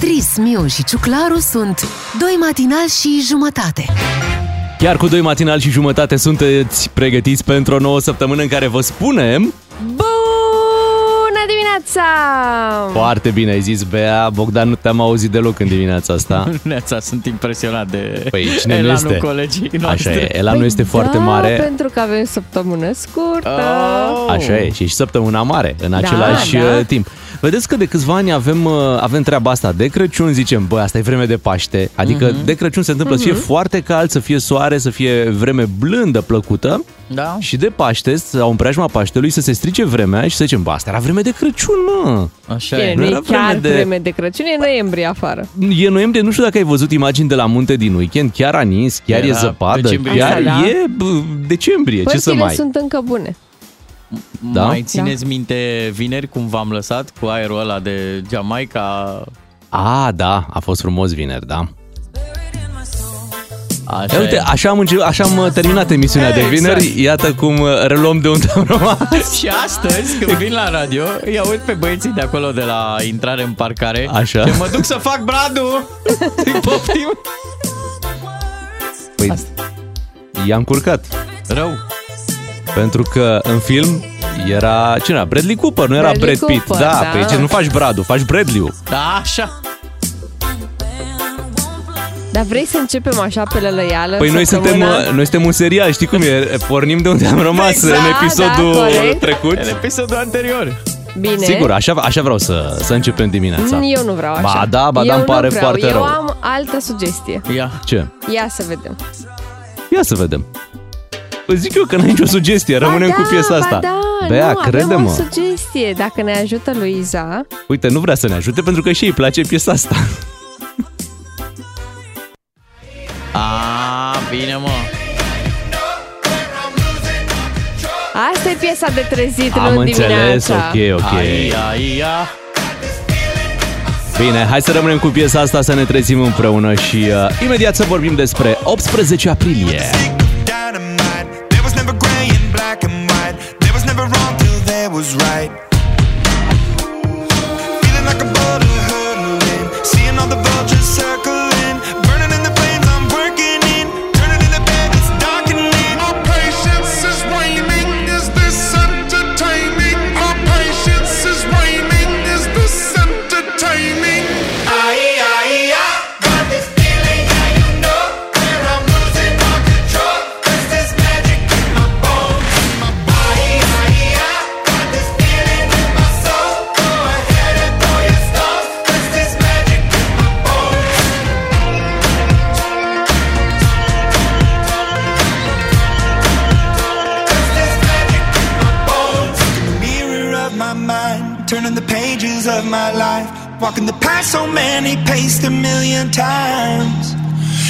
Beatrice, Miu și Ciuclaru sunt Doi matinal și jumătate. Chiar cu doi matinal și jumătate sunteți pregătiți pentru o nouă săptămână în care vă spunem... Bună dimineața! Foarte bine ai zis, Bea. Bogdan, nu te-am auzit deloc în dimineața asta. Neața, sunt impresionat de Păi, cine nu elanul este? colegii Așa noastre. e, elanul este foarte da, mare. pentru că avem săptămână scurtă. Oh. Așa e, și și săptămâna mare, în același da. uh, timp. Vedeți că de câțiva ani avem, uh, avem treaba asta. De Crăciun zicem, bă, asta e vreme de Paște. Adică Mhm. de Crăciun se întâmplă să fie foarte cald, să fie soare, să fie vreme blândă, plăcută. Da? Și de Paște, sau în preajma Paștelui, să se strice vremea și să zicem, bă, asta era vreme de Crăciun, mă. Așa Bine, e. nu era e chiar vreme de- vreme de Crăciun, e noiembrie afară. E noiembrie, nu știu dacă ai văzut imagini de la munte din weekend, chiar a nins, chiar Era e zăpadă, decembrie. chiar Asta, da. e bă, decembrie, ce să Părțile mai... sunt încă bune. Da? Mai țineți minte vineri cum v-am lăsat cu aerul ăla de Jamaica? A, da, a fost frumos vineri, da. Așa Ia uite, e. așa am, înce- așa am uh, terminat emisiunea de Exact. vineri, iată cum uh, reluăm de unde am rămas. Și astăzi, când vin la radio, îi aud pe băieții de acolo de la intrare în parcare Așa. Și mă duc să fac bradul Îi poftim Păi, i-am curcat, Rău pentru că în film era, cine era? Bradley Cooper, nu era Bradley Brad Pitt. Cooper, da, da. pe ce nu faci Bradu, faci Bradley-ul. Da, așa Dar vrei să începem așa pe lălăială? Păi noi suntem, săptămâna? uh, noi suntem un serial, știi cum e? Pornim de unde am rămas Exact, în da, episodul corect. trecut. În episodul anterior Bine. Sigur, așa, așa vreau să, să începem dimineața. Mm, Eu nu vreau așa. Ba da, ba da, Eu îmi nu pare vreau. foarte Eu rău. am altă sugestie. Ia Ce? Ia să vedem. Ia să vedem. Îți zic eu că n-ai nicio sugestie, rămânem ba cu da, piesa ba asta. Da, Bea, nu, avem crede-mă. o sugestie. Dacă ne ajută Luiza, Uite, nu vrea să ne ajute pentru că și îi place piesa asta. A, bine mă asta e piesa de trezit Am luni înțeles, dimineața. ok, ok. Ai, ai, ia. Bine, hai să rămânem cu piesa asta, să ne trezim împreună și uh, imediat să vorbim despre 18 aprilie. Was right.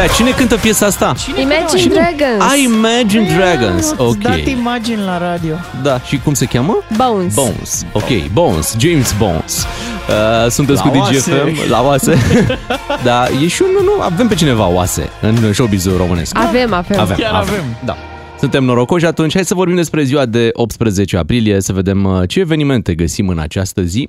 Bea, cine cântă piesa asta? Imagine Dragons. I Imagine Dragons. Ok. dat Ok. imagini la radio. Da, și cum se cheamă? Bones. Bones. Ok, Bones, James Bones. Uh, sunteți La cu oase. DGFM la oase. da, e și un, nu, nu, avem pe cineva oase în showbiz-ul românesc. Avem, avem. Avem, Chiar avem. Da. Suntem norocoși atunci. Hai să vorbim despre ziua de 18 aprilie, să vedem uh, ce evenimente găsim în această zi.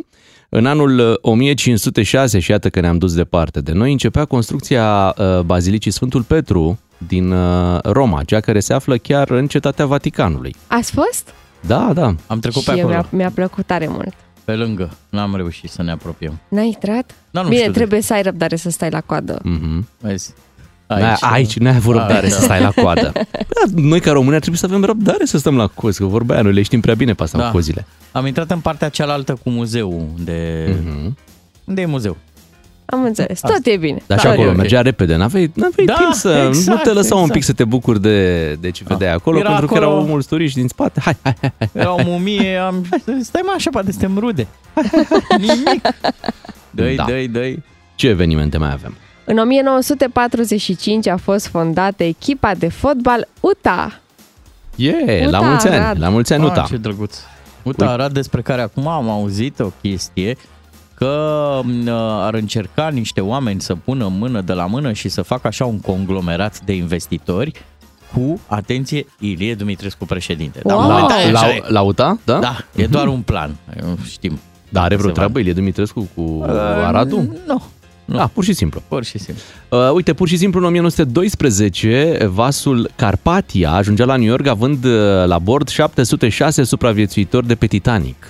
În anul uh, 1506, și iată că ne-am dus departe de noi, începea construcția uh, Bazilicii Sfântul Petru din uh, Roma, cea care se află chiar în cetatea Vaticanului. Ați fost? Da, da. Am trecut pe și eu acolo, mi-a, mi-a plăcut tare mult. pe lângă. N-am reușit să ne apropiem. N-ai intrat? Da, nu Bine, știu de- trebuie să ai răbdare să stai la coadă. Mhm. Vezi? Aici, aici n-ai avut răbdare Aici, să da. stai la coadă. Da, noi ca români ar trebui să avem răbdare să stăm la cozi, că vorba aia, noi le știm prea bine pe asta Da. cu cozile. Am intrat în partea cealaltă cu muzeul de... Mhm. Unde e muzeu? Am înțeles. Tot e bine. Dar și Tot e acolo ok. mergea repede, n-aveai, n-aveai Da, timp să... nu exact, te lăsau un pic exact. să te bucuri de, de ce vedeai acolo, Era pentru că acolo- erau mulți turiști din spate. Hai, hai, hai. Era o mumie, am... stai mă așa, poate suntem rude. Nimic. Dă-i, Da. dă-i, dă-i. Ce evenimente mai avem? În 1945 a fost fondată echipa de fotbal UTA. Yeah, la Uta, mulți ani, Arad. la mulți ani, Ah, Uta. ce drăguț. Uite, Arad, despre care acum am auzit o chestie, că m, ar încerca niște oameni să pună mână de la mână și să facă așa un conglomerat de investitori cu, atenție, Ilie Dumitrescu președinte. Dar Wow. momentan e La, așa la, e. la UTA, da? Da, e doar un plan, știm. Dar are vreo Se va- treabă Ilie Dumitrescu cu Aradul? Nu, nu. Da, pur și simplu. pur și simplu. Uh, uite, pur și simplu în 1912 vasul Carpatia ajungea la New York având uh, la bord 706 supraviețuitori de pe Titanic.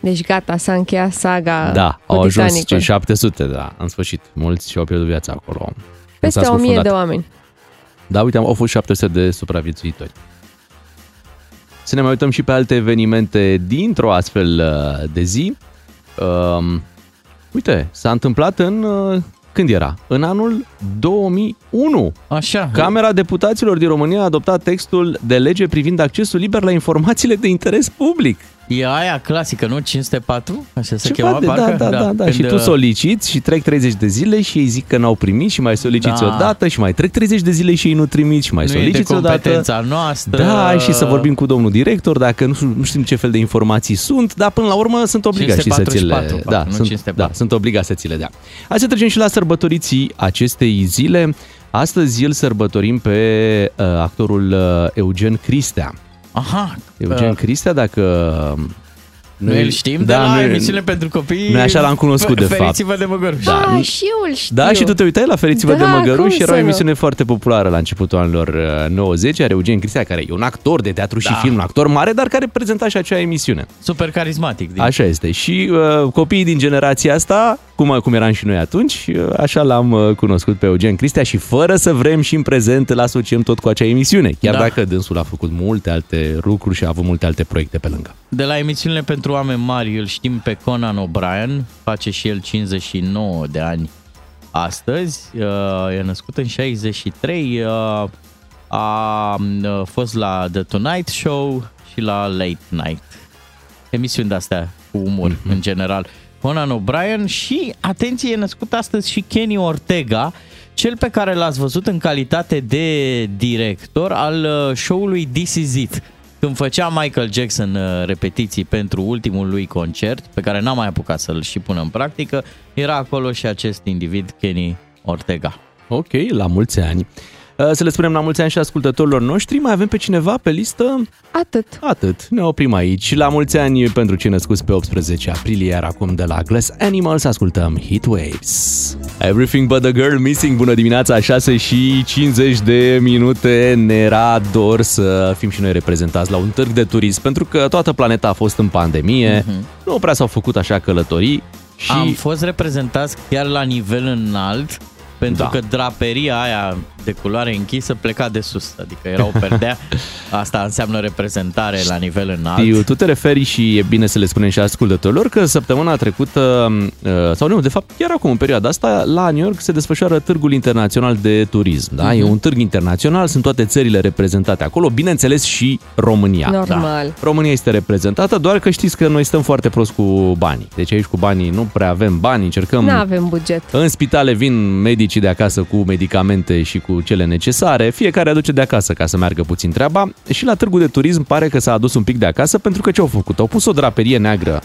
Deci gata, s-a încheiat saga da, cu au ajuns Titanicul. cei 700, da, în sfârșit. Mulți și-au pierdut viața acolo. Când Peste s-a 1000 de scufundat. oameni. Da, uite, au fost 700 de supraviețuitori. Să ne mai uităm și pe alte evenimente dintr-o astfel uh, de zi. Um, uite, s-a întâmplat în... uh, Când era? În anul 2001. Așa. Camera Deputaților din România a adoptat textul de lege privind accesul liber la informațiile de interes public. E aia clasică, nu? 504? Așa se Ceva chema, de, parcă? da, da, da, da. Când, Și tu uh, soliciți și trec 30 de zile și ei zic că n-au primit și mai soliciți Da. o dată și mai trec 30 de zile și ei nu trimit și mai nu e de soliciți o dată. competența noastră. Da, și să vorbim cu domnul director, dacă nu, știu- nu știm ce fel de informații sunt, dar până la urmă sunt obligați și să ți le... 544, Da, parcă, nu sunt, 504. da, sunt obligați să ți le dea. Hai să trecem și la sărbătoriții acestei zile. Astăzi îl sărbătorim pe uh, actorul uh, Eugen Cristea. Aha. Eugen uh, Cristea, dacă... Noi îl știm de da, la noi- emisiunile pentru copii. Noi așa l-am cunoscut, de fapt. Feriți-vă de măgăruși. Da, Da, nu- și eu îl știu. Da, și tu te uitai la Feriți-vă Da, de Măgăruș cum era o să nu? emisiune foarte populară la începutul anilor uh, 90, are Eugen Cristea, care e un actor de teatru și Da. film, un actor mare, dar care prezenta și acea emisiune. Super carismatic. Din... Așa este. Și uh, copiii din generația asta, cum, cum eram și noi atunci, uh, așa l-am uh, cunoscut pe Eugen Cristea și fără să vrem și în prezent îl asociem tot cu acea emisiune. Chiar Da. dacă dânsul a făcut multe alte lucruri și a avut multe alte proiecte pe lângă. De la emisiunile pentru oameni mari îl știm pe Conan O'Brien, face și el 59 de ani astăzi, uh, e născut în 63, uh, a uh, fost la The Tonight Show și la Late Night. Emisiuni de-astea cu umor Mhm. în general. Conan O'Brien și, atenție, e născut astăzi și Kenny Ortega, cel pe care l-ați văzut în calitate de director al uh, show-ului This Is It. Când făcea Michael Jackson uh, repetiții pentru ultimul lui concert, pe care n-a mai apucat să-l și pună în practică, era acolo și acest individ, Kenny Ortega. Ok, la mulți ani. Uh, Să le spunem la mulți ani și ascultătorilor noștri. Mai avem pe cineva pe listă? Atât. Atât, ne oprim aici. La mulți ani pentru cei născuți pe 18 aprilie, iar acum de la Glass Animals ascultăm Heat Waves. Everything but the girl missing. Bună dimineața, 6 și 50 de minute. Ne era dor să fim și noi reprezentați la un târg de turism, pentru că toată planeta a fost în pandemie, nu prea s-au făcut așa călătorii și... Am fost reprezentați chiar la nivel înalt, pentru Da. că draperia aia de culoare închisă pleca de sus, adică era o perdea. Asta înseamnă reprezentare la nivel înalt. Știu, tu te referi și e bine să le spunem și ascultătorilor că săptămâna trecută, uh, sau nu, de fapt chiar acum în perioada asta, la New York se desfășoară Târgul Internațional de Turism. Da? E un târg internațional, sunt toate țările reprezentate acolo, bineînțeles și România. Normal. Da. România este reprezentată, doar că știți că noi stăm foarte prost cu banii. Deci aici cu banii nu prea avem bani, încercăm... Nu avem buget. În spitale vin medicii de acasă cu medicamente și cu cele necesare, fiecare aduce de acasă ca să meargă puțin treaba și la târgul de turism pare că s-a adus un pic de acasă pentru că ce au făcut? Au pus o draperie neagră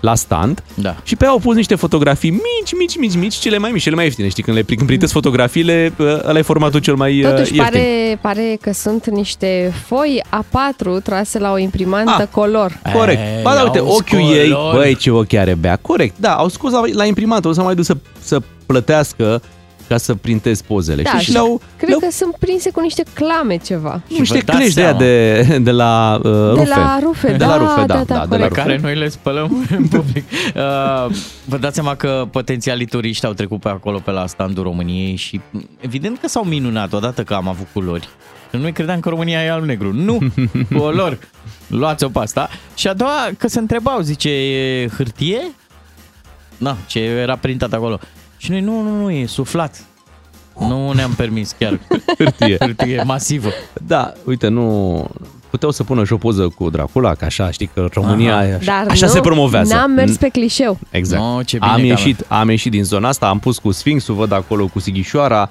la stand Da. și pe ea au pus niște fotografii mici, mici, mici, mici, cele mai mici, cele mai ieftine. Știi, când le când printezi fotografiile, ăla e formatul cel mai uh, Totuși, ieftin. pare, pare că sunt niște foi A4 trase la o imprimantă Ah. color. Corect. Ei, Ba da, uite, au ochiul ei, color. băi, ce ochi are bea. Corect, da, au scos la, la imprimantă, o să mai duc să, să plătească ca să printez pozele. Da, știi? și și le-au, Cred le-au că sunt prinse cu niște clame ceva. Nu, niște vă dați clești de aia seama. de, de la uh, rufe. De la rufe, de da, la rufe, da, da, da, da, de la corect. pe rufe. care noi le spălăm în public. Uh, vă dați seama că potențialii turiști au trecut pe acolo, pe la standul României și evident că s-au minunat odată că am avut culori. Că Noi credeam că România e alb-negru. Nu! Color! Luați-o pe asta. Și a doua, că se întrebau, zice, e hârtie? Na, ce era printat acolo. Și noi, nu, nu, nu, e suflat. Nu ne-am permis chiar Hârtie. hârtie masivă. Da, uite, nu... Puteau să pună și o poză cu Dracula, că așa, știi că România Aha. e așa, Dar așa nu, se promovează. N-am mers pe clișeu. Exact. No, ce bine am, că ieșit, am ieșit din zona asta, am pus cu Sfinxul, văd acolo cu Sighișoara.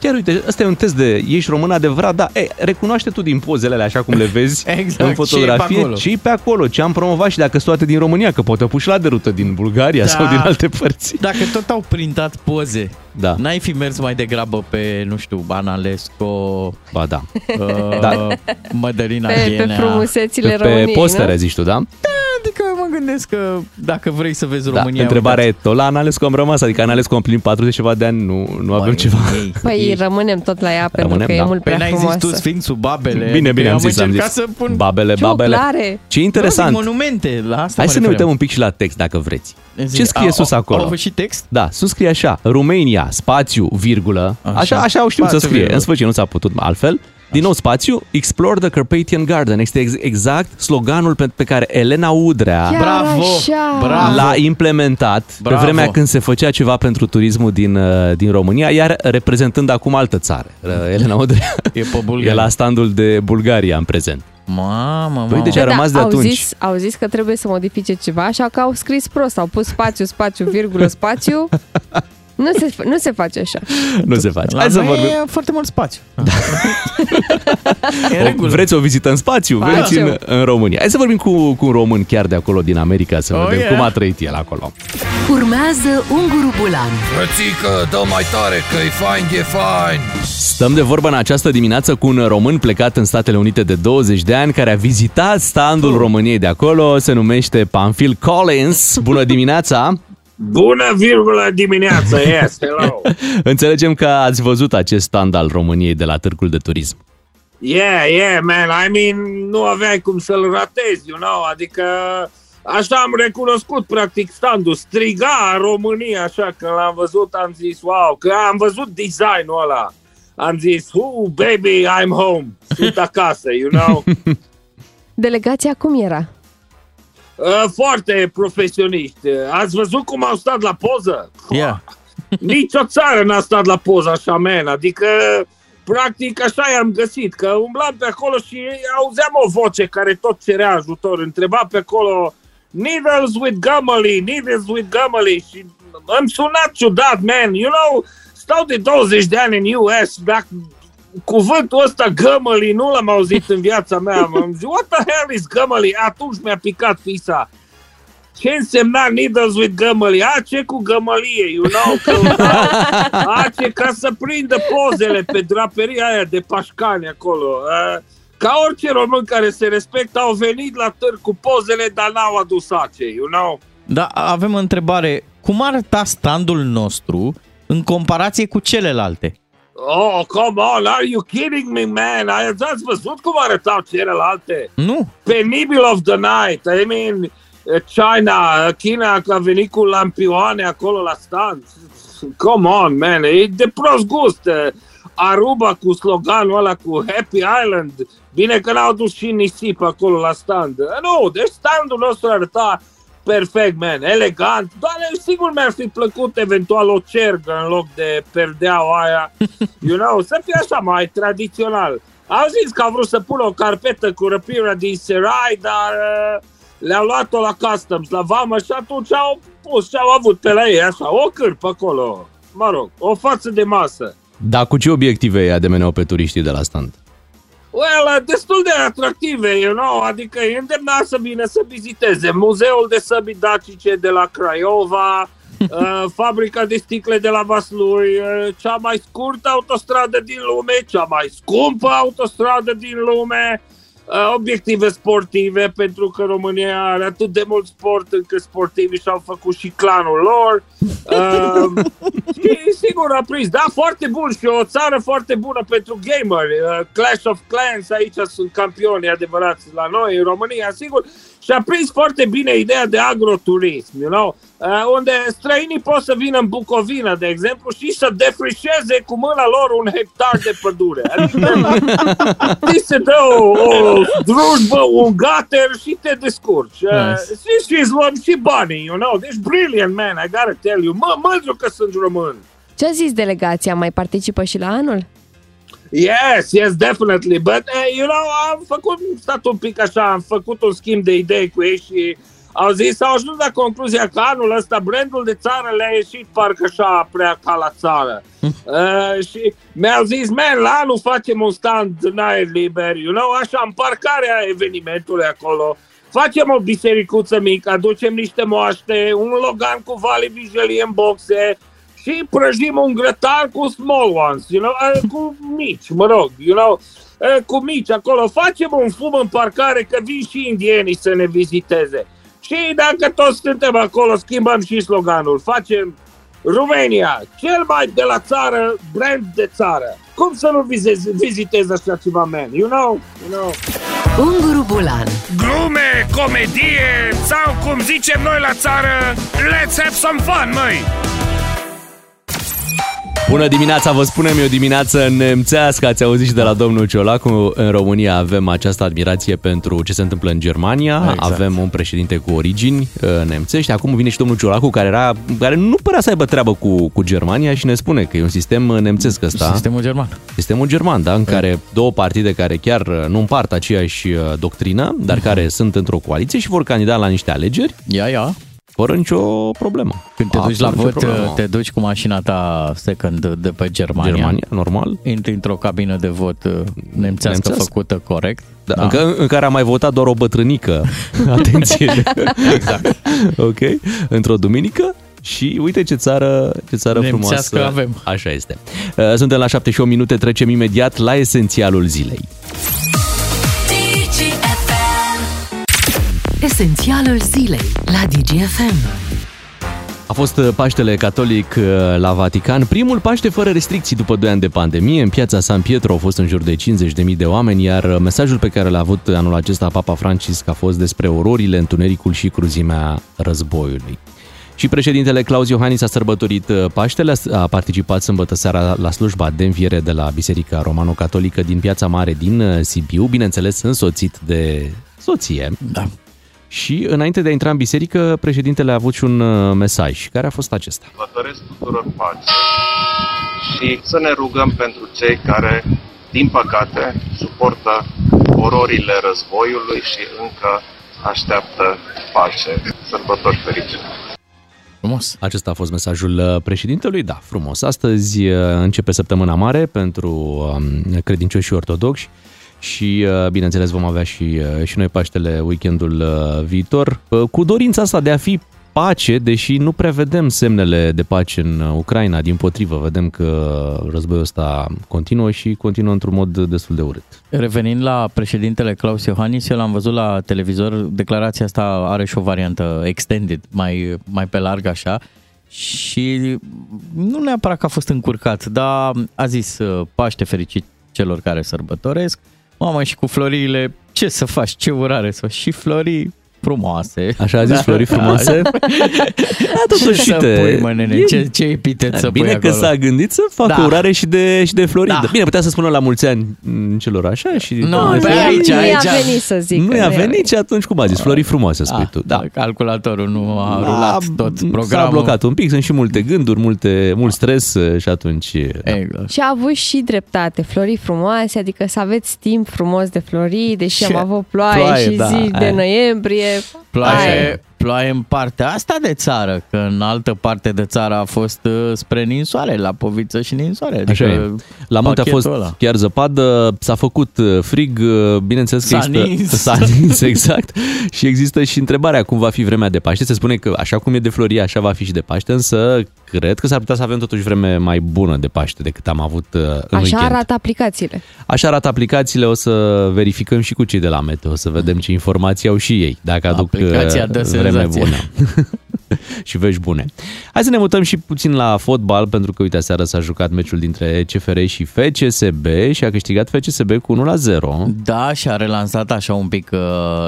Chiar uite, ăsta e un test de ești român adevărat, da, e, recunoaște tu din pozele alea așa cum le vezi Exact, în ce e pe fotografie, acolo. ce e pe acolo, ce am promovat și dacă sunt toate din România, că poate au pus și la derută din Bulgaria Da. sau din alte părți. Dacă tot au printat poze, Da. n-ai fi mers mai degrabă pe, nu știu, Banalesco, Ba da. uh, Da. Mădălina Pe, pe Ghenea. frumusețile Pe României, postere, nu? zici tu, da? Adică mă gândesc că dacă vrei să vezi da. România... Întrebarea uitați. e, tot la Analescu am rămas, adică Analescu am plinit 40 ceva de ani, nu, nu avem Băi, ceva. ei, Păi ei. rămânem tot la ea pentru Rămânem, că e da. mult Păi prea n-ai frumoasă. zis tu Sfinxul, Babele. Bine, bine, am Adică zis, am încercat zis. să pun Babele, babele. Ciuclare. Ce Nu, interesant. zic monumente, la asta Hai mă să ne refeream. uităm un pic și la text, dacă vreți. Zic, Ce scrie au- sus au- acolo? Au avut și text? Da, sus scrie așa, România, spațiu, virgulă, așa, Așa. așa, au știut să Spațiu, scrie, virgulă. în sfârșit nu s-a putut altfel. Din nou spațiu, Explore the Carpathian Garden. Este ex- exact sloganul pe, pe care Elena Udrea Chiar Bravo, așa. bravo. l-a implementat Bravo. pe vremea când se făcea ceva pentru turismul din, uh, din România, iar reprezentând acum altă țară. Uh, Elena Udrea E pe e Bulgaria. la standul de Bulgaria în prezent. Mamă, mamă. Băi, deci a Da, rămas de au atunci. Zis, au zis că trebuie să modifice ceva, așa că au scris prost. Au pus spațiu, spațiu, virgulă, spațiu. Nu se, nu se face așa. Nu se face. La Hai să noi vorbim. e foarte mult spațiu. Da. e în O, regulă. vreți o vizită în spațiu? Facem. Veniți în, în România. Hai să vorbim cu, cu un român chiar de acolo, din America, să Oh, vedem yeah. cum a trăit el acolo. Urmează Unguru Bulan Frățică, dă mai tare că e fain, e fain Stăm de vorbă în această dimineață cu un român plecat în Statele Unite de 20 de ani, care a vizitat standul României de acolo, se numește Pamphil Collins. Bună dimineața! Bună virgulă dimineața, yes, hello. Înțelegem că ați văzut acest stand al României de la Târgul de Turism. Yeah, yeah, man, I mean, nu aveai cum să-l ratezi, you know, adică așa am recunoscut practic standul, striga România, așa că l-am văzut, am zis, wow, că am văzut designul ăla. Am zis, oh, baby, I'm home, sunt acasă, you know. Delegația cum era? Uh, foarte profesioniști. Ați văzut cum au stat la poză? Yeah. Nici o țară n-a stat la poză așa, man. Adică, practic, așa i-am găsit, că umblam pe acolo și auzeam o voce care tot cerea ajutor. Întreba pe acolo, needles with gummy, needles with gummy. Și îmi suna ciudat, man. You know, stau de 20 de ani în US, dacă cuvântul ăsta gămăli nu l-am auzit în viața mea. Am zis, what the hell is gămăli? Atunci mi-a picat fisa. Ce însemna needles with gămăli? A, ce cu gămălie, you know? Căutau, a, ce ca să prindă pozele pe draperia aia de pașcani acolo. A, ca orice român care se respectă, au venit la târg cu pozele, dar n-au adus ace, you know? Da, avem o întrebare. Cum arăta standul nostru în comparație cu celelalte? Oh, come on, are you kidding me, man? Ai- Ați văzut cum arătau celelalte? Nu. Penibil of the night. I mean, uh, China, uh, China că a venit cu lampioane acolo la stand. Come on, man, e de prost gust. Uh, Aruba cu sloganul ăla cu Happy Island. Bine că n-au dus și nisip acolo la stand. Uh, Nu, deci standul nostru arăta perfect, man, elegant. Doar sigur mi-ar fi plăcut eventual o cergă în loc de perdeaua aia. You know, să fie așa mai tradițional. Au zis că au vrut să pună o carpetă cu răpirea din Serai, dar uh, le-au luat-o la Customs, la vamă și atunci au pus și au avut pe la ei așa, o cârpă acolo. Mă rog, o față de masă. Dar cu ce obiective îi ademeneau pe turiștii de la stand? Well, uh, destul de atractive, you know, adică e îndemnat să vină să viziteze Muzeul de Săbi Dacice de la Craiova, uh, fabrica de sticle de la Vaslui, uh, cea mai scurtă autostradă din lume, cea mai scumpă autostradă din lume, uh, obiective sportive, pentru că România are atât de mult sport încât sportivii și-au făcut și clanul lor. Uh, și sigur a prins, da, foarte bun și o țară foarte bună pentru gameri. Uh, Clash of Clans, aici sunt campioni adevărați la noi, în România, sigur. Și a prins foarte bine ideea de agroturism, you know? uh, unde străinii pot să vină în Bucovina, de exemplu, și să defrișeze cu mâna lor un hectar de pădure. Adică ți se dă o, o drujbă, un gater și te descurci. Uh, Nice. și, și îți luăm și banii, you know. Deci brilliant, man, I gotta tell you. Mă, mândru că sunt român. Ce a zis delegația? Mai participă și la anul? Yes, yes, definitely. But, uh, you know, am făcut, am stat un pic așa, am făcut un schimb de idei cu ei și au zis, au ajuns la concluzia că anul ăsta brandul de țară le-a ieșit parcă așa prea ca la țară. uh, și mi-au zis, man, la anul facem un stand în aer liber, you know, așa, în parcarea evenimentului acolo. Facem o bisericuță mică, aducem niște moaște, un logan cu Vali Vigelie în boxe, și prăjim un grătar cu small ones, you know, uh, cu mici, mă rog, you know, uh, cu mici acolo. Facem un fum în parcare că vin și indienii să ne viziteze. Și dacă toți suntem acolo, schimbăm și sloganul. Facem România, cel mai de la țară, brand de țară. Cum să nu vizezi, vizitezi așa ceva, man? You know? You know? Unguru Bulan Glume, comedie sau cum zicem noi la țară, let's have some fun, măi! Bună dimineața, vă spunem e o dimineață nemțească, ați auzit și de la domnul Ciolacu. În România avem această admirație pentru ce se întâmplă în Germania, Exact. avem un președinte cu origini uh, nemțești, acum vine și domnul Ciolacu care, era, care nu părea să aibă treabă cu, cu Germania și ne spune că e un sistem uh, nemțesc ăsta. Sistemul german. Sistemul german, da, în care două partide care chiar uh, nu împart aceeași uh, doctrină, dar care sunt într-o coaliție și vor candida la niște alegeri Ia, ia. Fără nicio problemă. Când te duci la Absolut nicio vot, problemă. te duci cu mașina ta second de pe Germania. Germania, normal. Intri într-o cabină de vot uh, nemțească, Nemțească. făcută corect. Da, da. În, în care a mai votat doar o bătrânică. Atenție. exact. ok. Într-o duminică. Și uite ce țară, ce țară Nemțească frumoasă avem. Așa este. Uh, Suntem la 78 minute, trecem imediat la esențialul zilei. Esențialul zilei la DGFM A fost uh, Paștele Catolic uh, la Vatican, primul Paște fără restricții după 2 ani de pandemie. În piața San Pietro au fost în jur de 50.000 de oameni, iar uh, mesajul pe care l-a avut anul acesta Papa Francisc a fost despre ororile, întunericul și cruzimea războiului. Și președintele Claus Iohannis a sărbătorit uh, Paștele, a participat sâmbătă seara la slujba de înviere de la Biserica Romano-Catolică din Piața Mare din uh, Sibiu, bineînțeles însoțit de soție. Da. Și înainte de a intra în biserică, președintele a avut și un uh, mesaj, care a fost acesta. Vă doresc tuturor pace și să ne rugăm pentru cei care, din păcate, suportă ororile războiului și încă așteaptă pace. Sărbători fericite! Frumos. Acesta a fost mesajul uh, președintelui. Da, frumos. Astăzi uh, începe săptămâna mare pentru um, credincioși ortodoxi și, uh, bineînțeles, vom avea și, uh, și noi Paștele weekendul uh, viitor uh, cu dorința asta de a fi pace, deși nu prea vedem semnele de pace în uh, Ucraina. Din potrivă, vedem că războiul ăsta continuă și continuă într-un mod destul de urât. Revenind la președintele Claus Iohannis, eu l-am văzut la televizor, declarația asta are și o variantă extended, mai, mai pe larg așa, și nu neapărat că a fost încurcat, dar a zis uh, Paște fericit celor care sărbătoresc, mamă și cu floriile, ce să faci, ce urare să faci, și florii frumoase. Așa a zis, flori frumoase? Da, totuși, ce să uite, pui, mă, nene, e- ce, ce epitet să Bine pui că acolo. s-a gândit să facă Da. urare și de, și de Florin. Da. Bine, putea să spună la mulți ani m, celor așa și... Nu, Doamne, pe Florin. aici, nu aici. i-a venit să zic. Nu i-a venit și atunci cum a zis? Flori frumoase, spui Ah, tu. Da. Calculatorul nu a A- rulat tot S-a programul. blocat un pic, sunt și multe gânduri, multe, mult stres uh, și atunci... Da. Exact. Și a avut și dreptate, flori frumoase, adică să aveți timp frumos de flori, deși Ce? am avut ploaie, Ploaie, și da, zi de aia. Noiembrie. Aia. Ploaie, ploaie în partea asta de țară, că în altă parte de țară a fost uh, spre ninsoare, la Poviță și ninsoare. Adică Așa e. La munte a pachetul fost ăla. chiar zăpadă, s-a făcut uh, frig, uh, bineînțeles că S-a există... nins. S-a nins, exact. Și există și întrebarea cum va fi vremea de Paște. Se spune că așa cum e de Florie, așa va fi și de Paște, însă cred că s-ar putea să avem totuși vreme mai bună de Paște decât am avut uh, în Așa weekend. arată aplicațiile. Așa arată aplicațiile, o să verificăm și cu cei de la Meteo, să vedem ce informații au și ei, dacă aduc Aplicația uh, dă vreme senzație. bună. și vești bune. Hai să ne mutăm și puțin la fotbal, pentru că, uite, aseară s-a jucat meciul dintre CFR și FCSB și a câștigat FCSB cu 1 la 0. Da, și a relansat așa un pic uh,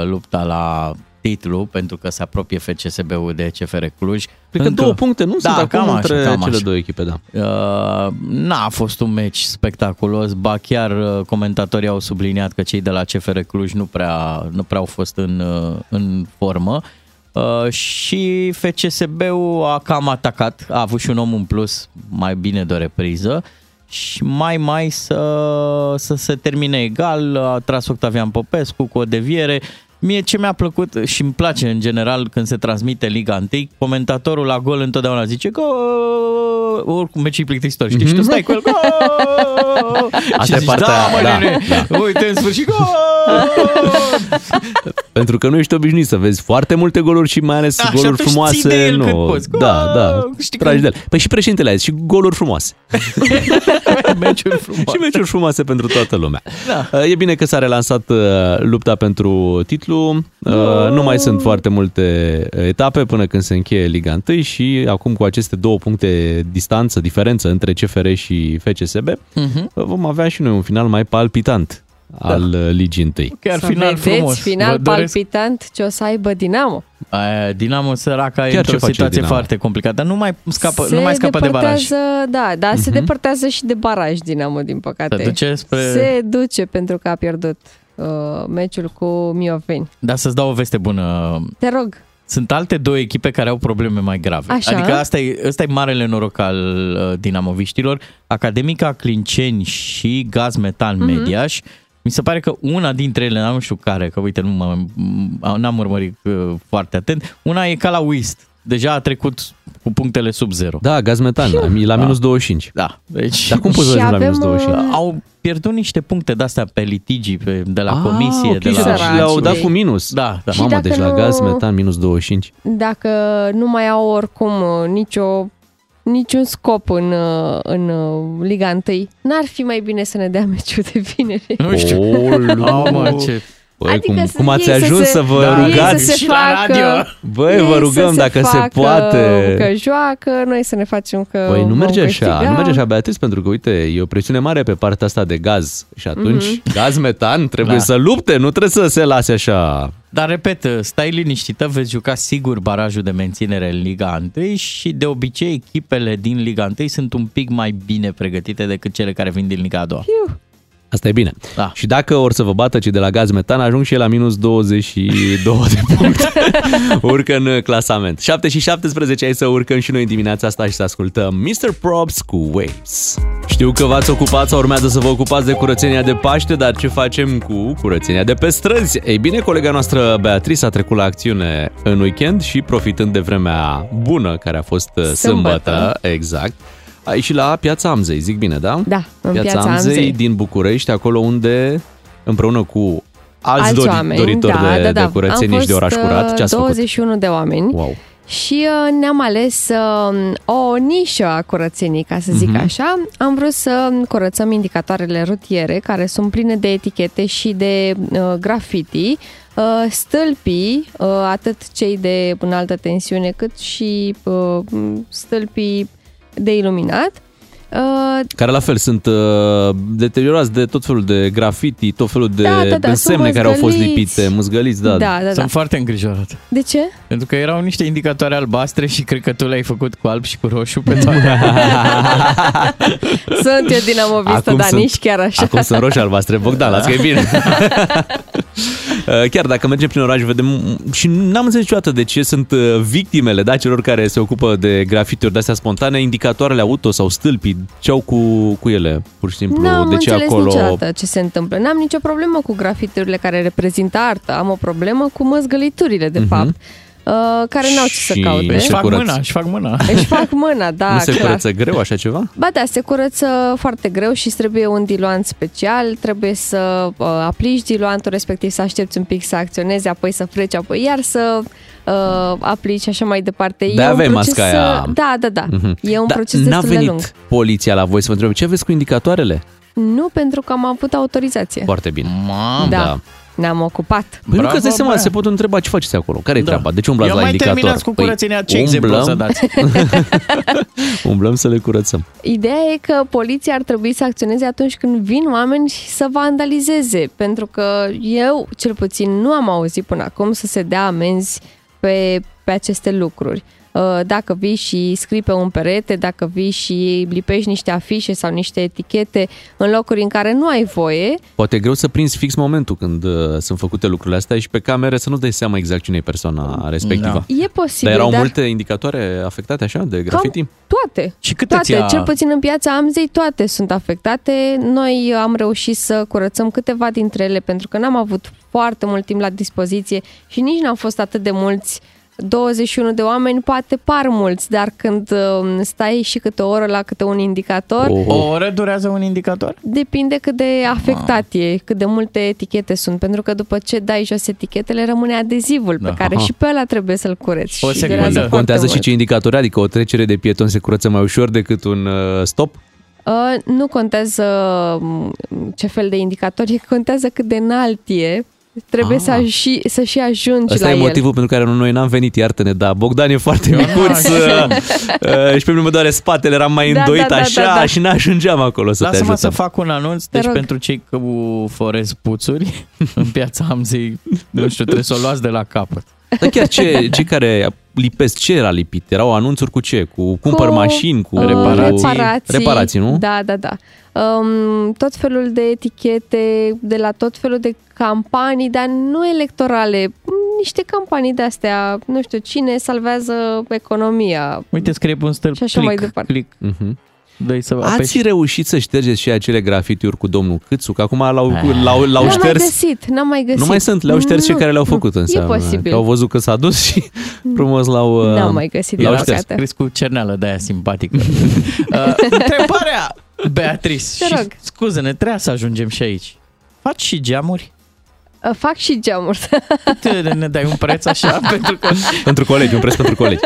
lupta la titlu, pentru că se apropie FCSB-ul de CFR Cluj. Cred că două puncte, nu? Da, Sunt acum cam între așa, cam cele așa. două echipe, da. Uh, n-a fost un meci spectaculos, ba chiar uh, comentatorii au subliniat că cei de la CFR Cluj nu prea, nu prea au fost în, uh, în formă uh, și FCSB-ul a cam atacat, a avut și un om în plus, mai bine de o repriză și mai mai să, să se termine egal, a tras Octavian Popescu cu o deviere. Mie ce mi-a plăcut și îmi place în general când se transmite Liga 1, comentatorul la gol întotdeauna zice gol, oricum meciul plictisitor, știi, și tu stai cu el, gol! Asta Și e zici, partea- da, mă, da, nene, uite, în sfârșit, gol! Pentru că nu ești obișnuit să vezi foarte multe goluri și mai ales Da, și goluri atunci frumoase. ții de el nu. cât poți. Da, da. Știi Tragi că- de el. Păi și președintele a zis și goluri frumoase. meciuri frumoase. și meciuri frumoase pentru toată lumea. Da. E bine că s-a relansat uh, lupta pentru titlu. Uh, Nu mai sunt foarte multe etape până când se încheie Liga 1 și acum cu aceste două puncte distanță, diferență între CFR și FCSB, Mhm. vom avea și noi un final mai palpitant al uh, Ligii 1. Chiar Să final vedeți frumos. final Vă doresc- palpitant ce o să aibă Dinamo. Aia, Dinamo săraca e Chiar într-o ce face situație Dinamo? foarte complicată, dar nu mai scapă, se nu mai scapă de baraj. depărtează, Da, dar se Mhm. depărtează și de baraj Dinamo, din păcate. Se duce spre... Se duce pentru că a pierdut uh, meciul cu Mioveni. Dar să-ți dau o veste bună. Te rog, Sunt alte două echipe care au probleme mai grave. Așa? Adică asta e, asta e marele noroc al uh, dinamoviștilor. Academica Clinceni și Gaz Metal Mhm. Mediaș. Mi se pare că una dintre ele, nu știu care, că uite, nu mă, m- n-am urmărit uh, foarte atent, una e ca la Wist. Deja a trecut cu punctele sub zero. Da, gaz metan, la minus 25. Da, deci... Dar cum poți să Și ajungi la minus avem, 25? uh, Au pierdut niște puncte de-astea pe litigii pe, de la Ah, comisie, ok, de și la... Săraci. le-au dat ei. cu minus. Da, da. Și Mamă, dacă deci la nu- gaz metan minus 25. dacă nu mai au oricum uh, nicio niciun scop în, uh, în uh, Liga 1, n-ar fi mai bine să ne dea meciul de vineri. Nu știu. Olu. Oh, mă, ce... Băi, Adică cum, să- cum ați ei să ajuns se- să vă Da, ei rugați? să se și la facă, radio. Băi, ei vă să rugăm dacă se facă poate. Că joacă, noi să ne facem că Păi nu vom merge așa, câștiga. nu merge așa, Beatrice, pentru că, uite, e o presiune mare pe partea asta de gaz și atunci Mhm. gaz metan trebuie Da. să lupte, nu trebuie să se lase așa. Dar repet, stai liniștită, veți juca sigur barajul de menținere în Liga 1 și de obicei echipele din Liga 1 sunt un pic mai bine pregătite decât cele care vin din Liga 2. Asta e bine. Da. Și dacă or să vă bată cei de la gaz metan, ajung și el la minus 22 de puncte. Urcă în clasament. 7 și 17, hai să urcăm și noi în dimineața asta și să ascultăm Mr. Props cu Waves. Știu că v-ați ocupat sau urmează să vă ocupați de curățenia de Paște, dar ce facem cu curățenia de pe străzi? Ei bine, colega noastră Beatrice a trecut la acțiune în weekend și profitând de vremea bună care a fost uh, sâmbătă, Sâmbătă. exact, a ieșit la Piața Amzei, zic bine, da? Da, în Piața Piața Amzei, Amzei. din București, acolo unde împreună cu alți, Alți dori, oameni, doritori da, de, da, da. de curățenie Am și de oraș fost, curat. Ce ați uh, făcut? 21 de oameni Wow. și uh, ne-am ales uh, o nișă a curățenii, ca să zic Mhm. așa. Am vrut să curățăm indicatoarele rutiere, care sunt pline de etichete și de uh, graffiti, uh, stâlpii, uh, atât cei de înaltă tensiune, cât și uh, stâlpii de iluminat. Uh, Care la fel sunt uh, deteriorați de tot felul de grafiti, tot felul de Da, da, da, însemne sunt care au fost măzgăliți. lipite, măzgăliți, da. da, da, da. Sunt foarte îngrijorat. De ce? Pentru că erau niște indicatoare albastre și cred că tu le-ai făcut cu alb și cu roșu pe toate. Sunt eu dinamovistă, Acum dar sunt- nici chiar așa. Acum sunt roșii albastre. Bogdan, las că e bine. Uh, Chiar dacă mergem prin oraș, vedem și n-am înțeles niciodată de ce sunt uh, victimele da, celor care se ocupă de grafitiuri de-astea spontane, indicatoarele auto sau stâlpii, ce au cu, cu ele, pur și simplu, N-am de ce înțeles acolo... niciodată ce se întâmplă. N-am nicio problemă cu grafiturile care reprezintă artă. Am o problemă cu măzgăliturile, de Mhm. fapt, uh, care n-au ce să Și- caute. Își Se fac curăț. mâna, își fac mâna. Își fac mâna, da, nu se clar. curăță greu așa ceva? Ba da, se curăță foarte greu și îți trebuie un diluant special, trebuie să uh, aplici diluantul respectiv, să aștepți un pic să acționeze, apoi să freci, apoi iar să uh, aplici așa mai departe. De e un avem proces, masca aia. uh, Da, da, da. Mhm. E un Dar proces n-a destul de venit lung. poliția la voi să vă întrebe ce aveți cu indicatoarele? Nu pentru că am avut autorizație. Foarte bine. Mamă, Da. da. Ne-am ocupat. Păi nu că îți dai seama, Brian. se pot întreba ce faceți acolo. Care e Da. treaba? De ce umblați Eu la mai indicator? terminați cu Păi, curățenia. Ce exemplu o să dați? umblăm să le curățăm. Ideea e că poliția ar trebui să acționeze atunci când vin oameni și să vandalizeze, pentru că eu, cel puțin, nu am auzit până acum să se dea amenzi pe, pe aceste lucruri. Uh, Dacă vii și scrii pe un perete, dacă vii și lipești niște afișe sau niște etichete în locuri în care nu ai voie, Poate e greu să prinzi fix momentul când uh, sunt făcute lucrurile astea și pe camere să nu-ți dai seama exact cine e persoana respectivă. e posibil. Dar erau dar multe indicatoare afectate așa de graffiti? Toate. Și câte toate, ți-a- cel puțin în piața Amzei, toate sunt afectate. Noi am reușit să curățăm câteva dintre ele pentru că n-am avut foarte mult timp la dispoziție și nici n-am fost atât de mulți 21 de oameni poate par mulți, dar când uh, stai și câte o oră la câte un indicator, Oh. O oră durează un indicator? depinde cât de afectat e, cât de multe etichete sunt, pentru că după ce dai jos etichetele rămâne adezivul Da. pe care Aha. și pe ăla trebuie să-l cureți. O și secundă. durează foarte Contează și mult. ce indicatori, adică o trecere de pieton se curăță mai ușor decât un uh, stop? Uh, nu contează mm, ce fel de indicator e, contează cât de înalt e. Trebuie Ah. să, aj- și, să și ajungi Asta la e el. motivul pentru care noi n-am venit, iartă-ne, da. Bogdan e foarte micuț uh, uh, și pe mine mă doare spatele, eram mai Da, îndoit da, da, așa da, da. și n-ajungeam acolo să te Lasă-mă ajutăm. să fac un anunț. Te Deci rog. pentru cei cu forez puțuri, în piața Amzei, nu știu, trebuie să o luați de la capăt. Dar chiar ce, cei care lipesc, ce era lipit? Erau anunțuri cu ce? Cu cumpăr Cu, mașini, cu uh, reparații. reparații. reparații, nu? Da, da, da. Um, tot felul de etichete, de la tot felul de campanii, dar nu electorale, niște campanii de astea, nu știu, cine salvează economia. Uite, scrie pe un stâlp, Și așa click, mai departe. click. Mhm. Dă-i să Ați apeși. reușit să ștergeți și acele grafitiuri cu domnul Câțu? Că acum l-au, Ah. l-au, l-au N-am mai șters. găsit, n-am mai găsit. Nu mai sunt, le-au șters cei Nu, care le-au nu, făcut însă. E posibil. Că au văzut că s-a dus și frumos l-au, uh, N-am mai găsit, din l-au păcate. șters. Crezi cu cerneală de aia simpatică. uh, întrebarea, Beatrice, Te și rog. scuze-ne, trebuia să ajungem și aici. Faci și geamuri? Uh, Fac și geamuri. Cât ne dai un preț așa? Pentru că Pentru colegi, un preț pentru colegi.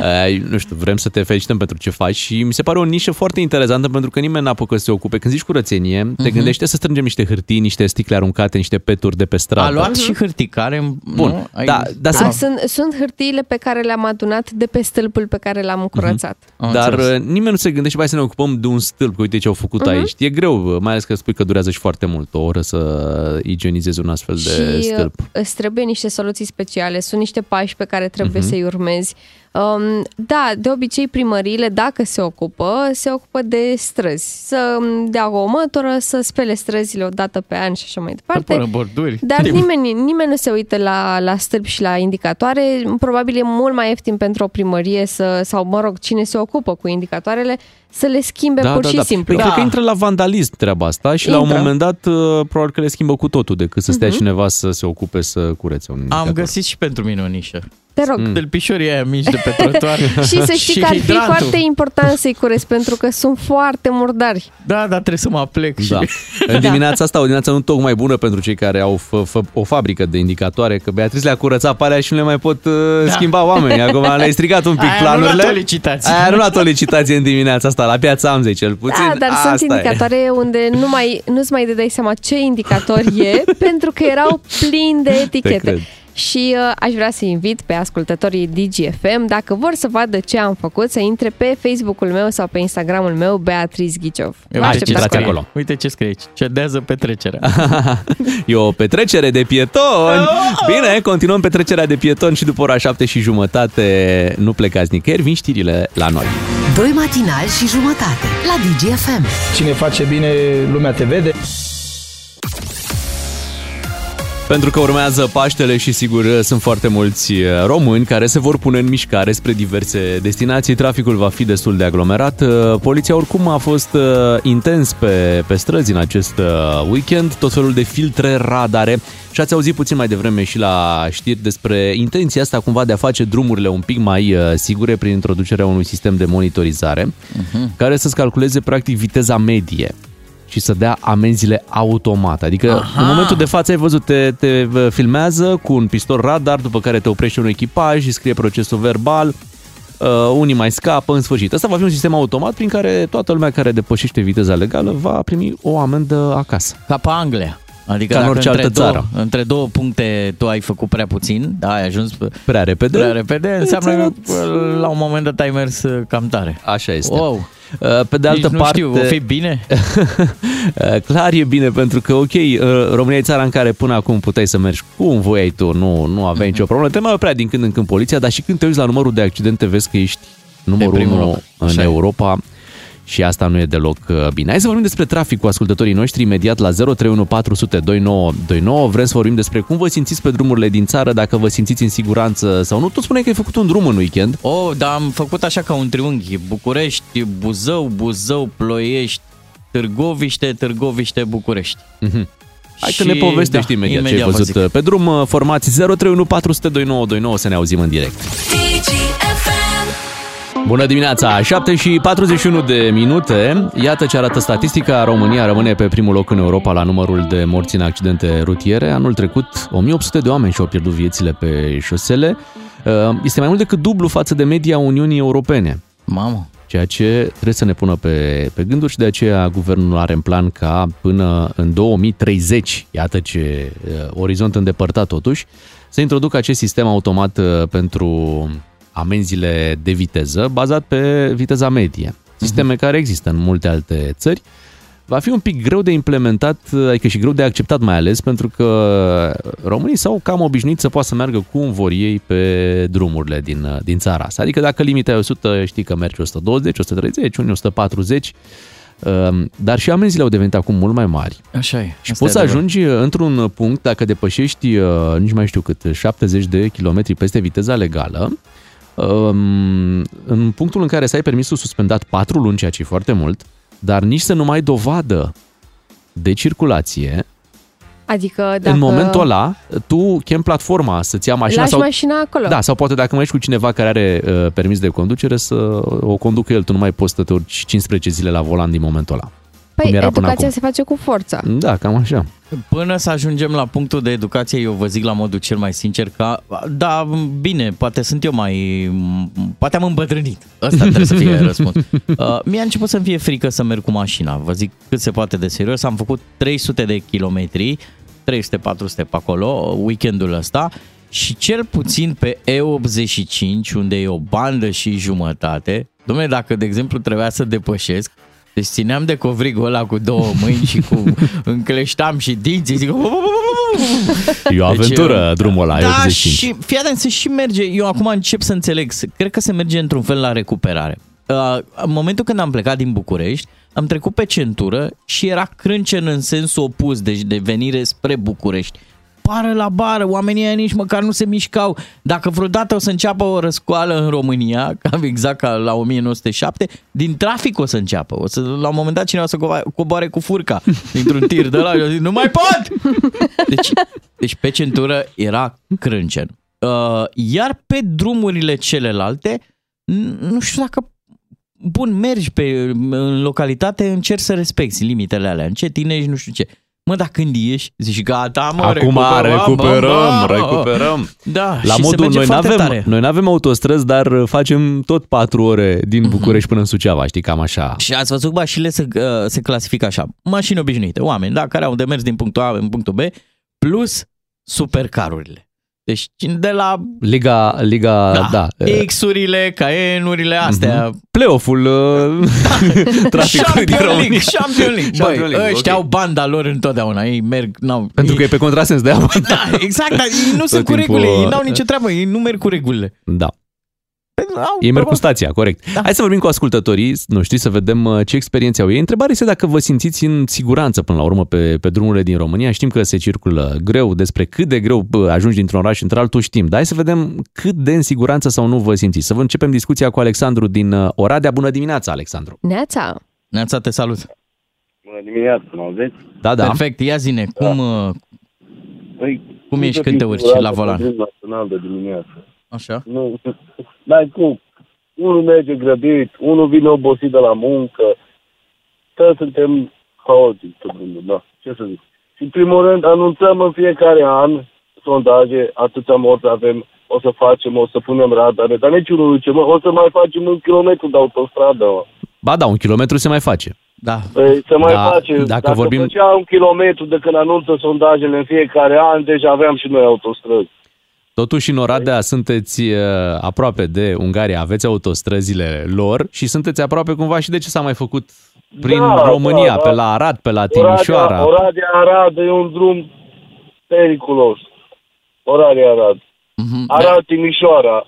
Uh, nu știu, vrem să te felicităm pentru ce faci și mi se pare o nișă foarte interesantă pentru că nimeni n-apucă să se ocupe. Când zici curățenie, uh-huh. te gândește să strângem niște hârtii, niște sticle aruncate, niște peturi de pe stradă. a luat și hârticare. Bun, nu? Ai- da, dar A, să... sunt, sunt hârtiile pe care le-am adunat de pe stâlpul pe care l-am curățat. Am Dar înțeles. uh, nimeni nu se gândește, hai să ne ocupăm de un stâlp, că uite ce au făcut uh-huh. aici. E greu, uh, mai ales că spui că durează și foarte mult, o oră să igienizezi un astfel de și uh, stâlp. îți trebuie niște soluții speciale, sunt niște pași pe care trebuie Mhm. uh-huh. să-i urmezi. Um, da, de obicei primăriile, dacă se ocupă, se ocupă de străzi. Să dea o mătură, să spele străzile o dată pe an și așa mai Să departe. pună borduri. Dar nimeni, nimeni nu se uită la, la stâlpi și la indicatoare. Probabil e mult mai ieftin pentru o primărie să, sau, mă rog, cine se ocupă cu indicatoarele, să le schimbe pur și simplu. Păi Da. cred că intră la vandalism treaba asta și la un Intră. moment dat uh, probabil că le schimbă cu totul decât să stea uh-huh. cineva să se ocupe să curețe un Am indicator. găsit și pentru mine o nișă. Te rog. Mm. Tâlpișorii aia mici de pe trotuar. Și să știi Și că ar fi hidrantul. foarte important să-i curezi, pentru că sunt foarte murdari. Da, dar trebuie să mă aplec și... Da. În dimineața asta, o dimineață nu tocmai bună pentru cei care au f- f- o fabrică de indicatoare, că Beatrice le-a curățat pe alea și nu le mai pot uh, Da. schimba oamenii. Acum le-ai stricat un pic Aia nu planurile. luat o licitație. Aia nu luat o licitație în dimineața asta, la piața Amzei cel puțin. Da, dar Asta sunt e. indicatoare unde nu mai, nu-ți mai dai seama ce indicator e, pentru că erau plini de cred. etichete. Și uh, aș vrea să invit pe ascultătorii DGFM, dacă vor să vadă ce am făcut, să intre pe Facebook-ul meu sau pe Instagramul meu, Beatriz Ghiciov. Vă Uite aștept ce intrați acolo. acolo. Uite ce scrie aici. Cedează petrecerea. E o petrecere de pietoni. Bine, continuăm petrecerea de pietoni și după ora șapte și jumătate nu plecați nicăieri, vin știrile la noi. Doi matinali și jumătate la DGFM. Cine face bine, lumea te vede. Pentru că urmează Paștele și sigur sunt foarte mulți uh, români care se vor pune în mișcare spre diverse destinații. Traficul va fi destul de aglomerat. Uh, Poliția oricum a fost uh, intens pe, pe străzi în acest uh, weekend, tot felul de filtre radare. Și ați auzit puțin mai devreme și la știri despre intenția asta cumva de a face drumurile un pic mai uh, sigure prin introducerea unui sistem de monitorizare uh-huh. care să-ți calculeze practic viteza medie și să dea amenziile automat. Adică Aha. în momentul de față ai văzut, te, te filmează cu un pistol radar, după care te oprește un echipaj și scrie procesul verbal, uh, unii mai scapă, în sfârșit. Asta va fi un sistem automat prin care toată lumea care depășește viteza legală va primi o amendă acasă. Ca pe Anglia. Adică Ca în dacă orice între altă două, țară. Între două puncte tu ai făcut prea puțin, da, ai ajuns pe- Prea repede? prea repede, înseamnă Ți-a că la un moment dat ai mers uh, cam tare. Așa este. Wow. Uh, Pe de altă Nici nu parte... știu, o fi bine? Uh, Clar e bine, pentru că, ok, uh, România e țara în care până acum puteai să mergi cum voiai tu, nu, nu aveai Mhm. nicio problemă. Te mai oprea din când în când poliția, dar și când te uiți la numărul de accidente, vezi că ești numărul primul 1 loc. în Așa e. Europa și asta nu e deloc uh, bine. Hai să vorbim despre trafic cu ascultătorii noștri imediat la 031 400 2929. Vrem să vorbim despre cum vă simțiți pe drumurile din țară, dacă vă simțiți în siguranță sau nu. Tu spuneai că ai făcut un drum în weekend. Oh, dar am făcut așa ca un triunghi. București, Buzău, Buzău, Ploiești, Târgoviște, Târgoviște, București. Mhm. Hai că Și, ne povestești da, imediat, ce ai imediat vă văzut zic. pe drum. Uh, Formați 031 400 2929 să ne auzim în direct. Bună dimineața! 7 și 41 de minute. Iată ce arată statistica. România rămâne pe primul loc în Europa la numărul de morți în accidente rutiere. Anul trecut, 1800 de oameni și-au pierdut viețile pe șosele. Uh, Este mai mult decât dublu față de media Uniunii Europene. Mamă! Ceea ce trebuie să ne pună pe, pe gânduri și de aceea guvernul are în plan ca până în 2030, iată ce uh, orizont îndepărtat totuși, să introducă acest sistem automat uh, pentru amenziile de viteză, bazat pe viteza medie. Sisteme care există în multe alte țări. Va fi un pic greu de implementat, adică și greu de acceptat mai ales, pentru că românii s-au cam obișnuit să poată să meargă cum vor ei pe drumurile din, din țara asta. Adică dacă limita e 100, știi că mergi 120, 130, unii 140, um, dar și amenziile au devenit acum mult mai mari. Așa e. Și asta poți e să adevărat. ajungi într-un punct, dacă depășești, uh, nici mai știu cât, 70 de kilometri peste viteza legală, um, în punctul în care să ai permisul suspendat 4 luni, ceea ce e foarte mult, dar nici să nu mai ai dovadă de circulație, Adică dacă... în momentul ăla, tu chem platforma să-ți ia mașina Lași sau... mașina acolo. Da, sau poate dacă mai ești cu cineva care are uh, permis de conducere să o conducă el, tu nu mai poți să te urci 15 zile la volan din momentul ăla. Păi cum era până educația acum. se face cu forța. Da, cam așa. Până să ajungem la punctul de educație, eu vă zic la modul cel mai sincer că, da, bine, poate sunt eu mai... Poate am îmbătrânit. Asta trebuie să fie răspuns. Uh, mie a început să-mi fie frică să merg cu mașina. Vă zic cât se poate de serios. Am făcut 300 de kilometri, 300-400 pe acolo, weekendul ăsta, și cel puțin pe E85, unde e o bandă și jumătate, dom'le, dacă, de exemplu, trebuia să depășesc, deci țineam de covrigul ăla cu două mâini și cu încleștam și dinții. Zic, E o aventură Deci, drumul ăla, da, E85. și fii atent, se și merge. Eu acum încep să înțeleg. Se- Cred că se merge într-un fel la recuperare. Uh, în momentul când am plecat din București, am trecut pe centură și era crâncen în sensul opus, deci de venire spre București. Bară la bară, oamenii ăia nici măcar nu se mișcau. Dacă vreodată o să înceapă o răscoală în România, cam exact ca la 1907, din trafic o să înceapă. O să, la un moment dat cineva o să coba- coboare cu furca dintr-un tir de la, eu zic, nu mai pot! Deci, deci pe centură era crâncen. Uh, iar pe drumurile celelalte, n- nu știu dacă bun, mergi pe, în localitate, încerci să respecti limitele alea, încetinești, nu știu ce. Mă, dar când ieși, zici, gata, mă, Acum recuperăm, bă, bă. recuperăm. Da, La și se modul, merge noi foarte n-avem, tare. noi n-avem autostrăzi, dar facem tot 4 ore din București până în Suceava, știi, cam așa. Și ați văzut, mașinile se, uh, se clasifică așa. Mașini obișnuite, oameni, da, care au de mers din punctul A în punctul B, plus supercarurile. Deci de la Liga, Liga, da, da X-urile, Cayenne-urile, astea. Mhm. Play-off-ul uh, traficului din Champion România. League, Champion League. Băi, Champion League, ăștia ok. au banda lor întotdeauna. Ei merg, n-au... Pentru ei, că e pe contrasens de apă. Da, exact, dar ei nu sunt cu timpul, regulile, ei uh, n-au nicio treabă, ei nu merg cu regulile. Da. Au, Ei merg cu probabil- stația, corect. Da. Hai să vorbim cu ascultătorii noștri, să vedem uh, ce experiențe au ei. Întrebarea este dacă vă simțiți în siguranță până la urmă pe, pe drumurile din România. Știm că se circulă greu, despre cât de greu bă, ajungi dintr-un oraș într-altul știm. Dar hai să vedem cât de în siguranță sau nu vă simțiți. Să vă începem discuția cu Alexandru din uh, Oradea. Bună dimineața, Alexandru! Neața. Neața, te salut. Bună dimineața, mă auziți? Da, da. Perfect, ia zine, cum, uh, Păi, cum ești să când te fii urci curat la pe volan? drum național de dimineață. Așa. Nu, n-ai cum. Unul merge grăbit, unul vine obosit de la muncă. Toți suntem haotici tot drumul, da. Ce să zic? Și în primul rând anunțăm în fiecare an sondaje, atâția morți avem, o să facem, o să punem radare, dar niciunul nu zice, mă, o să mai facem un kilometru de autostradă, mă. Ba da, un kilometru se mai face. Da. Păi, să mai Da, face, dacă dacă, vorbim- făcea un kilometru de când anunță sondajele în fiecare an, deja aveam și noi autostrăzi. Totuși, în Oradea sunteți uh, aproape de Ungaria, aveți autostrăzile lor și sunteți aproape cumva și de ce s-a mai făcut prin Da, România, da, pe da. la Arad, pe la Timișoara. Oradea, Oradea Arad e un drum periculos. Oradea Arad. Mhm. Arad Timișoara.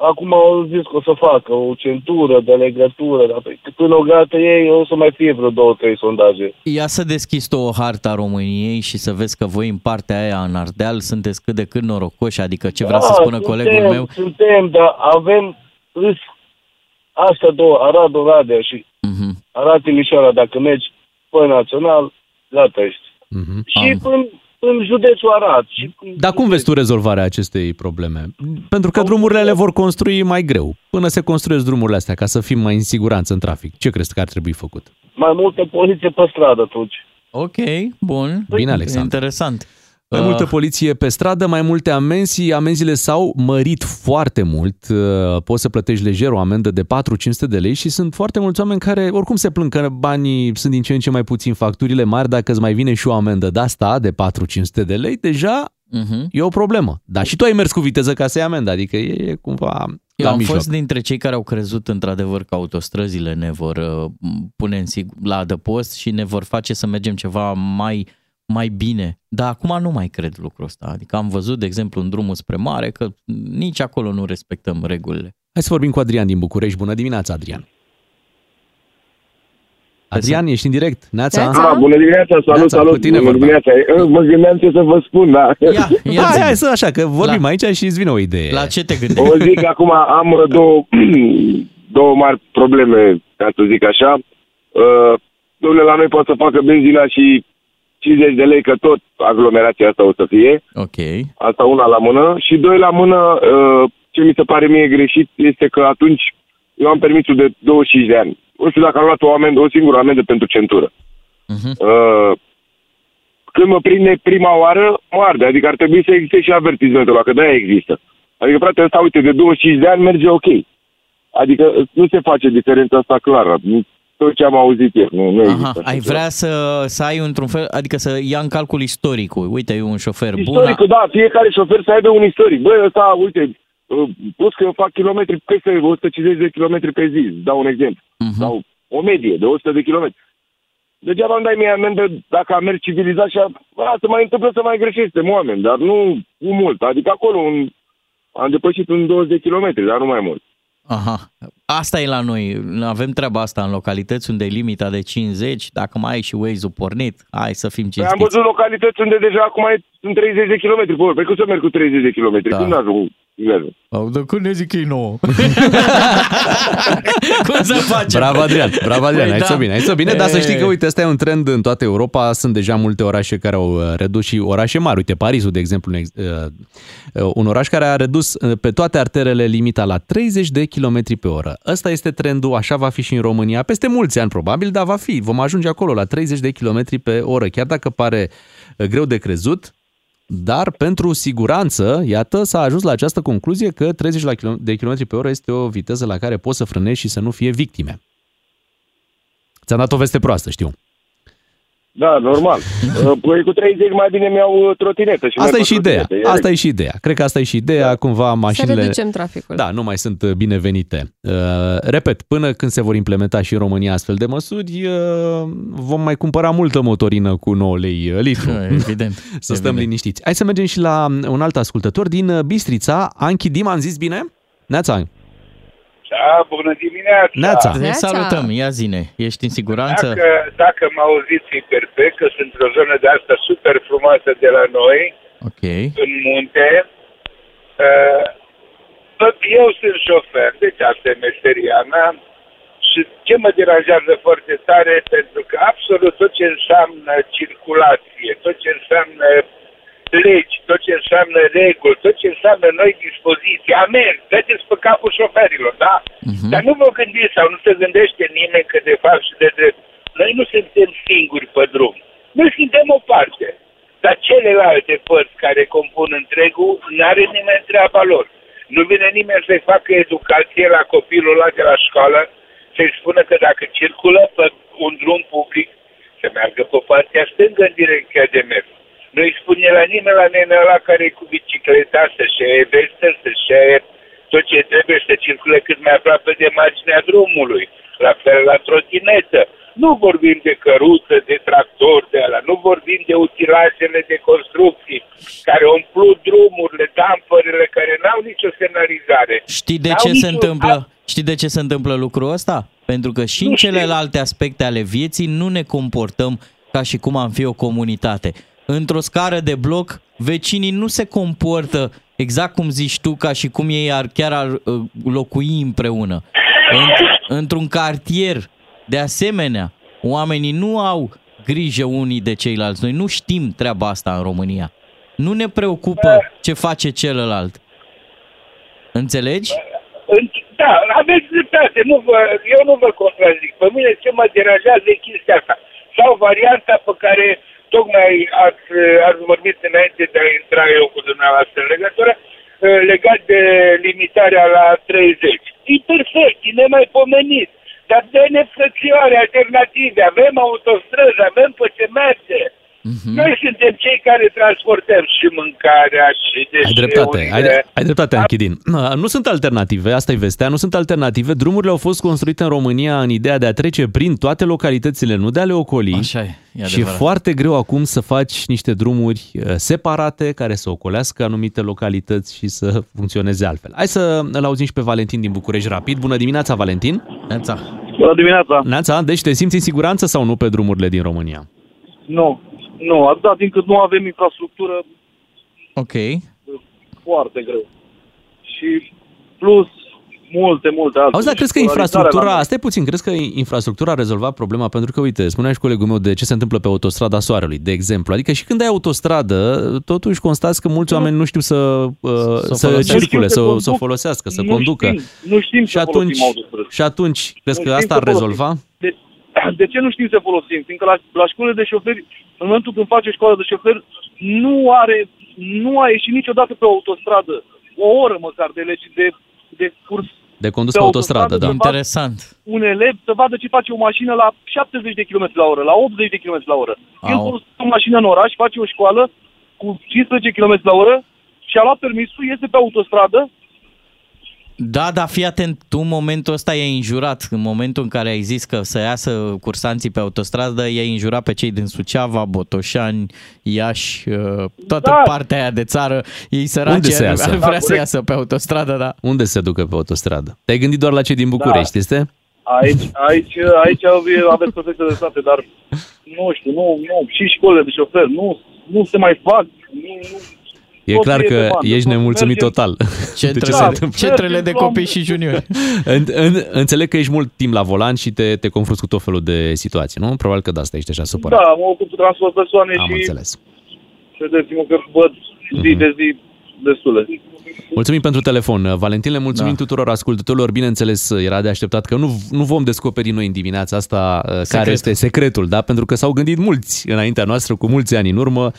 Acum au zis că o să facă o centură de legătură, dar pe- până o gata ei o să mai fie vreo două, trei sondaje. Ia să deschizi tu o harta României și să vezi că voi în partea aia, în Ardeal, sunteți cât de cât norocoși, adică ce vrea să Da, spună suntem, colegul meu. Suntem, dar avem râs astea două, Arad Oradea și Mhm. Arad Timișoara, dacă mergi pe național, gata ești. Mhm. Și în, în județul Arad. Și Dar cum vezi tu rezolvarea acestei probleme? Pentru că drumurile le vor construi mai greu. Până se construiesc drumurile astea, ca să fim mai în siguranță în trafic. Ce crezi că ar trebui făcut? mai multă poliție pe stradă atunci. Ok, bun. Bine, Alexandru. Interesant. Mai Uh, multă poliție pe stradă, mai multe amenzi. Amenziile s-au mărit foarte mult. Uh, Poți să plătești lejer o amendă de 4-500 de lei și sunt foarte mulți oameni care oricum se plâng că banii sunt din ce în ce mai puțin facturile mari. Dacă îți mai vine și o amendă de asta, de 4-500 de lei, deja Mhm. e o problemă. Dar și tu ai mers cu viteză ca să iei amendă, adică e cumva Eu la am mijloc. fost dintre cei care au crezut într-adevăr că autostrăzile ne vor uh, pune în sig- la adăpost și ne vor face să mergem ceva mai, mai bine. Dar acum nu mai cred lucrul ăsta. Adică am văzut, de exemplu, în drumul spre mare că nici acolo nu respectăm regulile. Hai să vorbim cu Adrian din București. Bună dimineața, Adrian! Adrian, ești în direct. Neața? Ah, bună dimineața, salut, Neața, salut. cu tine bună vorba. dimineața. Eh, Mă gândeam ce să vă spun, da. Ia, ia Hai, zi-mi. hai să așa, că vorbim La- aici și îți vine o idee. La ce te gândești? O zic, acum am uh, două, două mari probleme, ca să zic așa. Uh, domnule, la noi poate să facă benzina și 50 de lei, că tot aglomerația asta o să fie. Ok. Asta una la mână. Și doi la mână, uh, ce mi se pare mie greșit este că atunci eu am permisul de 25 de ani. Nu știu dacă am luat o, amendă, o singură amendă pentru centură. Mhm. Uh, când mă prinde prima oară, mă arde. Adică ar trebui să existe și avertizmentul ăla, că de-aia există. Adică, frate, ăsta, uite, de 25 de ani merge ok. Adică nu se face diferența asta clară. Nu- Tot ce am auzit eu, nu, nu există. Aha, așa ai ceva. vrea să, să ai într-un fel, adică să ia în calcul istoricul. Uite, e un șofer bun. Istoricul, da, fiecare șofer să aibă un istoric. Băi, ăsta, uite, uh, plus că eu fac kilometri, peste 150 de kilometri pe zi, îți dau un exemplu. Mhm. Sau o medie de 100 de kilometri. Degeaba îmi dai mie amendă dacă am mers civilizat și a, a, se mai întâmplă să mai greșești, suntem oameni, dar nu cu mult. Adică acolo un, am depășit un 20 de kilometri, dar nu mai mult. Aha. Asta e la noi. Avem treaba asta în localități unde e limita de 50. Dacă mai ai și Waze-ul pornit, hai să fim Păi am cinstiți. văzut localități unde deja acum e, sunt 30 de kilometri pe oră. Păi cum să merg cu 30 de kilometri? Da. Când ajung? Iară. Au, de când ne zic ei nouă? Cum să facem? Bravo, Adrian. Bravo, Adrian. Păi ai da. să bine, ai să bine. Dar să știi E. că, uite, ăsta e un trend în toată Europa. Sunt deja multe orașe care au uh, redus și orașe mari. Uite, Parisul, de exemplu, un ex- uh, uh, un oraș care a redus uh, pe toate arterele limita la 30 de km pe oră. Ăsta este trendul, așa va fi și în România. Peste mulți ani, probabil, dar va fi. Vom ajunge acolo, la 30 de km pe oră. Chiar dacă pare uh, greu de crezut, dar pentru siguranță, iată, s-a ajuns la această concluzie că 30 la kilo- de km pe oră este o viteză la care poți să frânezi și să nu fie victime. Ți-am dat o veste proastă, știu. Da, normal. Uh, Păi cu 30 mai bine mi-au uh, trotinetă. Și Asta merg e pe și ideea. trotinetă. Asta e și ideea. Cred că asta e și ideea. Cumva Să mașinile... reducem traficul. Da, nu mai sunt uh, binevenite. Uh, repet, până când se vor implementa și în România astfel de măsuri, uh, vom mai cumpăra multă motorină cu 9 lei uh, litru. Evident. Să stăm evident. liniștiți. Hai să mergem și la um, un alt ascultător din uh, Bistrița. Anchi Dim, am zis bine? Neața. Da, bună dimineața! Neața. Te Neața. salutăm, ia zine. Ești în siguranță? Dacă, dacă mă auziți e perfect, că sunt într-o zonă de asta super frumoasă de la noi, Ok. în munte. Uh, tot eu sunt șofer, deci asta e meseria mea. Și ce mă deranjează foarte tare, pentru că absolut tot ce înseamnă circulație, tot ce înseamnă legi, tot ce înseamnă reguli, tot ce înseamnă noi dispoziții, amenzi, dădeți pe capul șoferilor, da? Mhm. Dar nu vă gândiți sau nu se gândește nimeni că de fapt și de drept, noi nu suntem singuri pe drum. Noi suntem o parte. Dar celelalte părți care compun întregul, n-are nimeni treaba lor. Nu vine nimeni să-i facă educație la copilul ăla de la școală, să-i spună că dacă circulă pe un drum public, să meargă pe partea stângă în direcția de mers. Nu-i spune la nimeni la nenea ăla care e cu bicicleta să-și ia vestă, să-și ia tot ce trebuie să circule cât mai aproape de marginea drumului. La fel la trotinetă. Nu vorbim de căruță, de tractor, de ala, nu vorbim de utilajele de construcții care umplu drumurile, dampările care n-au nicio semnalizare. Știi de N-au ce se nicio- întâmplă? Știi de ce se întâmplă lucrul ăsta? Pentru că și în celelalte aspecte ale vieții nu ne comportăm ca și cum am fi o comunitate. Într-o scară de bloc, vecinii nu se comportă exact cum zici tu, ca și cum ei ar chiar ar uh, locui împreună. În, într-un cartier, de asemenea, oamenii nu au grijă unii de ceilalți. Noi nu știm treaba asta în România. Nu ne preocupă ce face celălalt. Înțelegi? În- Da, aveți dreptate. Nu vă, eu nu vă contrazic. Pe mine ce mă deranjează e chestia asta. Sau varianta pe care tocmai ați, ați vorbit înainte de a intra eu cu dumneavoastră în legătură, eh, legat de limitarea la 30. E perfect, e nemaipomenit. Dar dă-ne frățioare alternative. Avem autostrăzi, avem pe ce merge. Mhm. Noi suntem cei care transportăm și mâncarea și Ai dreptate, ai, deșeurile. ai dreptate, Anchidin. Nu sunt alternative, asta e vestea, nu sunt alternative. Drumurile au fost construite în România în ideea de a trece prin toate localitățile, nu de a le ocoli. Așa e, e și e adevărat. foarte greu acum să faci niște drumuri uh, separate care să ocolească anumite localități și să funcționeze altfel. Hai să îl auzim și pe Valentin din București rapid. Bună dimineața, Valentin! Neața! Bună dimineața! Neața, deci te simți în siguranță sau nu pe drumurile din România? Nu, nu, atâta timp cât nu avem infrastructură, Ok. foarte greu. Și plus multe, multe alte. Auzi, dar crezi că Și polarizarea infrastructura, la- stai puțin, crezi că infrastructura a rezolvat problema? Pentru că, uite, spunea și colegul meu de ce se întâmplă pe autostrada Soarelui, de exemplu. Adică și când ai autostradă, totuși constați că mulți oameni nu știu să, uh, să, folosească. circule, Nu să, știu să să o conduc. folosească, să Nu conducă. Știm, nu știm și să atunci, folosim autostrăzi. și atunci, crezi Nu că știm asta să ar rezolva? De, de ce nu știm să folosim? Fiindcă la, la școlile de șoferi, în momentul când face școală de șoferi, nu are, nu a ieșit niciodată pe autostradă o oră măcar de legi de, de curs De condus Pe pe autostradă, autostradă, da. de Interesant. un elev să vadă ce face o mașină la 70 de km la oră, la 80 de km la oră. El Au. folosește o mașină în oraș, face o școală cu 15 km la oră și a luat permisul, iese pe autostradă, Da, dar fii atent, tu în momentul ăsta i-ai înjurat, în momentul în care ai zis că să iasă cursanții pe autostradă, i-ai înjurat pe cei din Suceava, Botoșani, Iași, uh, toată Da. partea aia de țară, ei săraci Unde se ar, iasă? ar Da, vrea să corect. iasă pe autostradă, da. Unde se ducă pe autostradă? Te-ai gândit doar la cei din București, Da. este? Aici, aici, aici aveți perfectă dreptate, dar nu știu, nu, nu, și școlile de șofer, nu, nu se mai fac, nu, nu, E tot clar e pe că bandă, ești tot nemulțumit mergem- total. Centrele, de ce se întâmplă. centrele de Mergem, copii Doamne. și juniori. În, în, înțeleg că ești mult timp la volan și te, te confrunți cu tot felul de situații, nu? Probabil că de asta ești așa supărat. Da, mă ocup cu transport persoane Am și înțeles. credeți-mă că văd zi de zi destule. Mulțumim pentru telefon. Valentin, le mulțumim Da. tuturor ascultătorilor. Bineînțeles, era de așteptat că nu, nu vom descoperi noi în dimineața asta uh, care este secretul, da? Pentru că s-au gândit mulți înaintea noastră, cu mulți ani în urmă,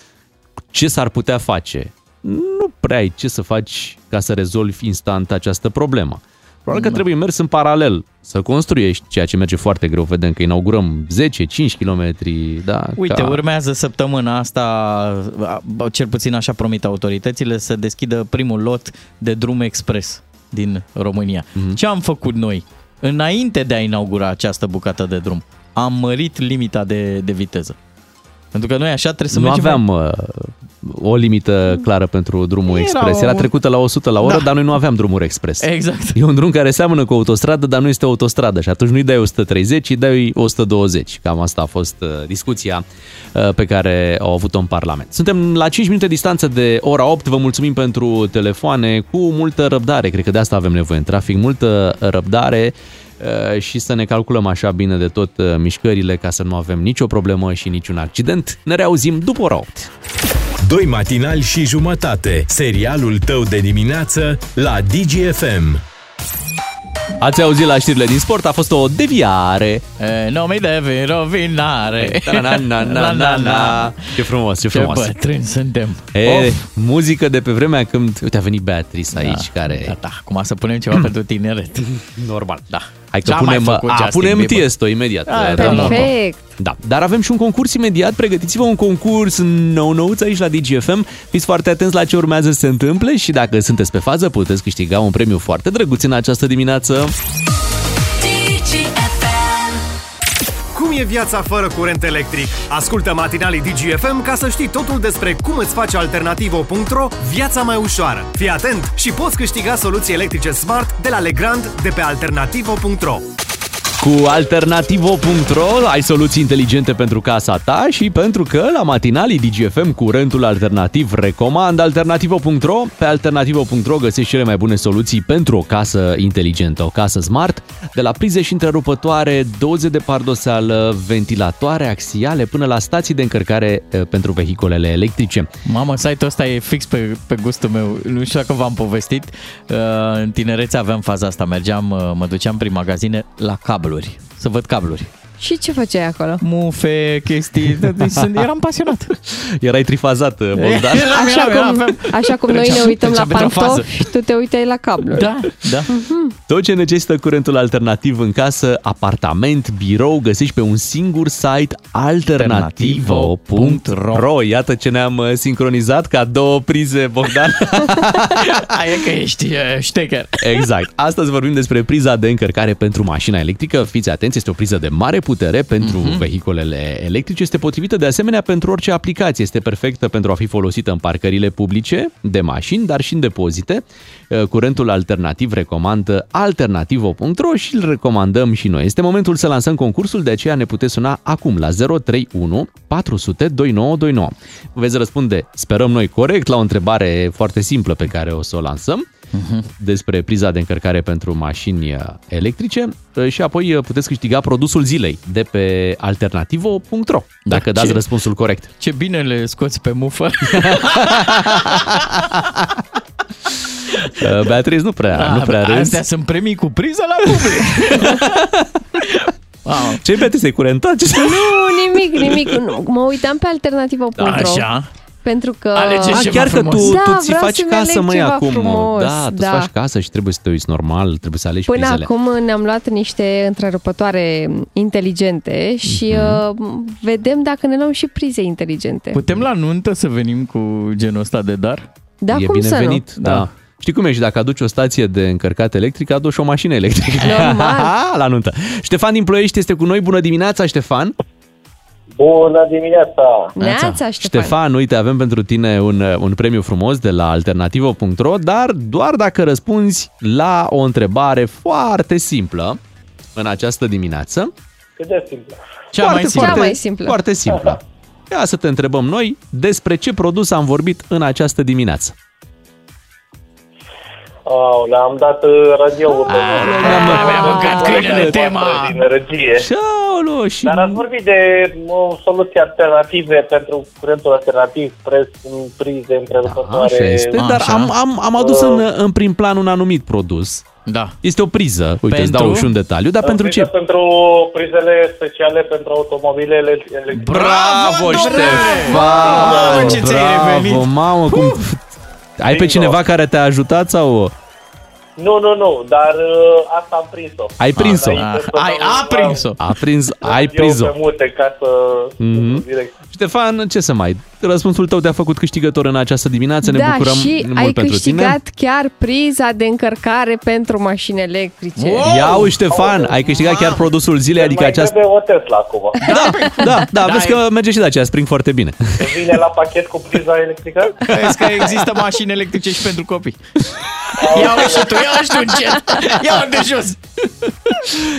ce s-ar putea face. Nu prea ai ce să faci ca să rezolvi instant această problemă. Probabil că trebuie mers în paralel, să construiești, ceea ce merge foarte greu. Vedem că inaugurăm 10-5 km, da? Uite, ca... urmează săptămâna asta, a- cel puțin așa promit autoritățile, să deschidă primul lot de drum expres din România. Mhm. Ce am făcut noi? Înainte de a inaugura această bucată de drum, am mărit limita de, de viteză. Pentru că noi așa trebuie să nu mergem aveam uh, o limită clară pentru drumul Era expres. Era o- trecută la 100 la oră, Da. dar noi nu aveam drumuri expres. Exact. E un drum care seamănă cu autostradă, dar nu este autostradă și atunci nu-i dai 130, îi dai 120. Cam asta a fost uh, discuția uh, pe care au avut-o în Parlament. Suntem la 5 minute distanță de ora 8. Vă mulțumim pentru telefoane cu multă răbdare. Cred că de asta avem nevoie în trafic. Multă răbdare uh, și să ne calculăm așa bine de tot uh, mișcările ca să nu avem nicio problemă și niciun accident. Ne reauzim după ora 8. Doi matinali și jumătate. Serialul tău de dimineață la DGFM. Ați auzit la știrile din sport, a fost o deviare. E, nu mi devi rovinare. Na, na, na, na, na, na. Ce frumos, ce Ce frumos. bătrâni suntem. E, Of. muzică de pe vremea când... Uite, a venit Beatrice aici, care... Da, da, acum să punem ceva pentru tineret. Normal. Da. Hai că Ce-a mai punem, făcut a, Justin punem Bieber? Tiesto imediat. Ah, Da, da. Perfect. Da, dar avem și un concurs imediat. Pregătiți-vă un concurs nou-nouț aici la DGFM. Fiți foarte atenți la ce urmează să se întâmple și dacă sunteți pe fază puteți câștiga un premiu foarte drăguț în această dimineață. E viața fără curent electric? Ascultă matinalii DGFM ca să știi totul despre cum îți face alternativo.ro viața mai ușoară. Fii atent și poți câștiga soluții electrice smart de la Legrand de pe alternativo.ro. Cu alternativo.ro ai soluții inteligente pentru casa ta și pentru că la matinalii DGFM curentul alternativ recomand alternativo.ro. Pe alternativo.ro găsești cele mai bune soluții pentru o casă inteligentă, o casă smart, de la prize și întrerupătoare, doze de pardoseală, ventilatoare axiale până la stații de încărcare eh, pentru vehiculele electrice. Mamă, site-ul ăsta e fix pe, pe gustul meu. Nu știu dacă v-am povestit. Uh, În tinerețe aveam faza asta. Mergeam, uh, mă duceam prin magazine la cabluri. Să văd cabluri. Și ce făceai acolo? Mufe, chestii. Deci sunt- eram pasionat. Erai trifazat, eh, Bogdan. Eram, Așa eram, cum, aveam- așa cum noi ne Treceam- uităm la treceam într-o fază. pantofi, tu te uitai la cabluri. Da, da. Tot ce necesită curentul alternativ în casă, apartament, birou, găsești pe un singur site alternativo.ro Iată ce ne-am uh, sincronizat ca două prize, Bogdan. Aia că ești uh, ștecher. Exact. Astăzi vorbim despre priza de încărcare pentru mașina electrică. Fiți atenți, este o priză de mare putere pentru Mhm. vehiculele electrice. Este potrivită de asemenea pentru orice aplicație. Este perfectă pentru a fi folosită în parcările publice de mașini, dar și în depozite. Uh, Curentul alternativ recomandă alternativo.ro și îl recomandăm și noi. Este momentul să lansăm concursul, de aceea ne puteți suna acum la 031 400 2929. Veți răspunde, sperăm noi, corect la o întrebare foarte simplă pe care o să o lansăm despre priza de încărcare pentru mașini uh, electrice uh, și apoi uh, puteți câștiga produsul zilei de pe alternativo.ro dacă dați ce- răspunsul corect. Ce bine le scoți pe mufă. Uh, Beatriz nu prea, Da, nu prea râzi. Astea sunt premii cu priză la public. wow. Ce Beatriz, ai curentat? Ce Nu, nimic, nimic. Nu, mă uitam pe alternativa.ro Așa. Pentru că... Alegeți Ah, ceva chiar că frumos. tu, Da, tu ți vreau faci să-mi casă, aleg măi, ceva acum. frumos, da, tu da. faci casă și trebuie să te uiți normal, trebuie să alegi Până prizele. acum ne-am luat niște întrerupătoare inteligente și uh, vedem dacă ne luăm și prize inteligente. Putem la nuntă să venim cu genul ăsta de dar? Da, e cum să nu? binevenit, da. da. Știi cum e? Și dacă aduci o stație de încărcat electric, aduci și o mașină electrică. Normal. la nuntă. Ștefan din Ploiești este cu noi. Bună dimineața, Ștefan! Bună dimineața! Neața, Ștefan. Ștefan, uite, avem pentru tine un, un premiu frumos de la alternativo.ro, dar doar dacă răspunzi la o întrebare foarte simplă în această dimineață. Cât de simplu. Cea foarte, mai simplă. Foarte, Cea mai simplă. Foarte simplă. Ia să te întrebăm noi despre ce produs am vorbit în această dimineață. Au, le-am dat uh, radio-ul pe Mi-a mâncat câinele tema. din regie. Ceaolo, și... Dar ați vorbit de o soluții alternative pentru curentul alternativ, pres, prize, întrerupătoare. Așa este, dar Așa. am, am, am adus în, în prim plan un anumit produs. Da. Este o priză, uite, îți Pentru? dau și un detaliu, dar pentru Priză ce? Pentru prizele speciale pentru automobilele electrice. Bravo, Ștefan! Mamă, ce ți-ai Bravo, revenit! mamă, cum... Ai pe Bingo. cineva care te-a ajutat sau... Nu, nu, nu, dar uh, asta am prins-o. Ai prins-o? Înainte să Ai, dau a prins-o. A prins, ai radio prins-o. pe mute ca să Mhm. direct. Ștefan, ce să mai... Răspunsul tău te-a făcut câștigător în această dimineață, ne da, bucurăm și mult ai pentru câștigat tine. chiar priza de încărcare pentru mașini electrice. Wow! Ia uite, Ștefan, ai câștigat chiar produsul zilei, adică mai această... trebuie o Tesla acum. Da, da, da, vezi e- că merge și de aceea, spring foarte bine. Vine la pachet cu priza electrică? Vezi că există mașini electrice și pentru copii. Ia-o și tu, ia-o și tu încet. Ia-o de jos.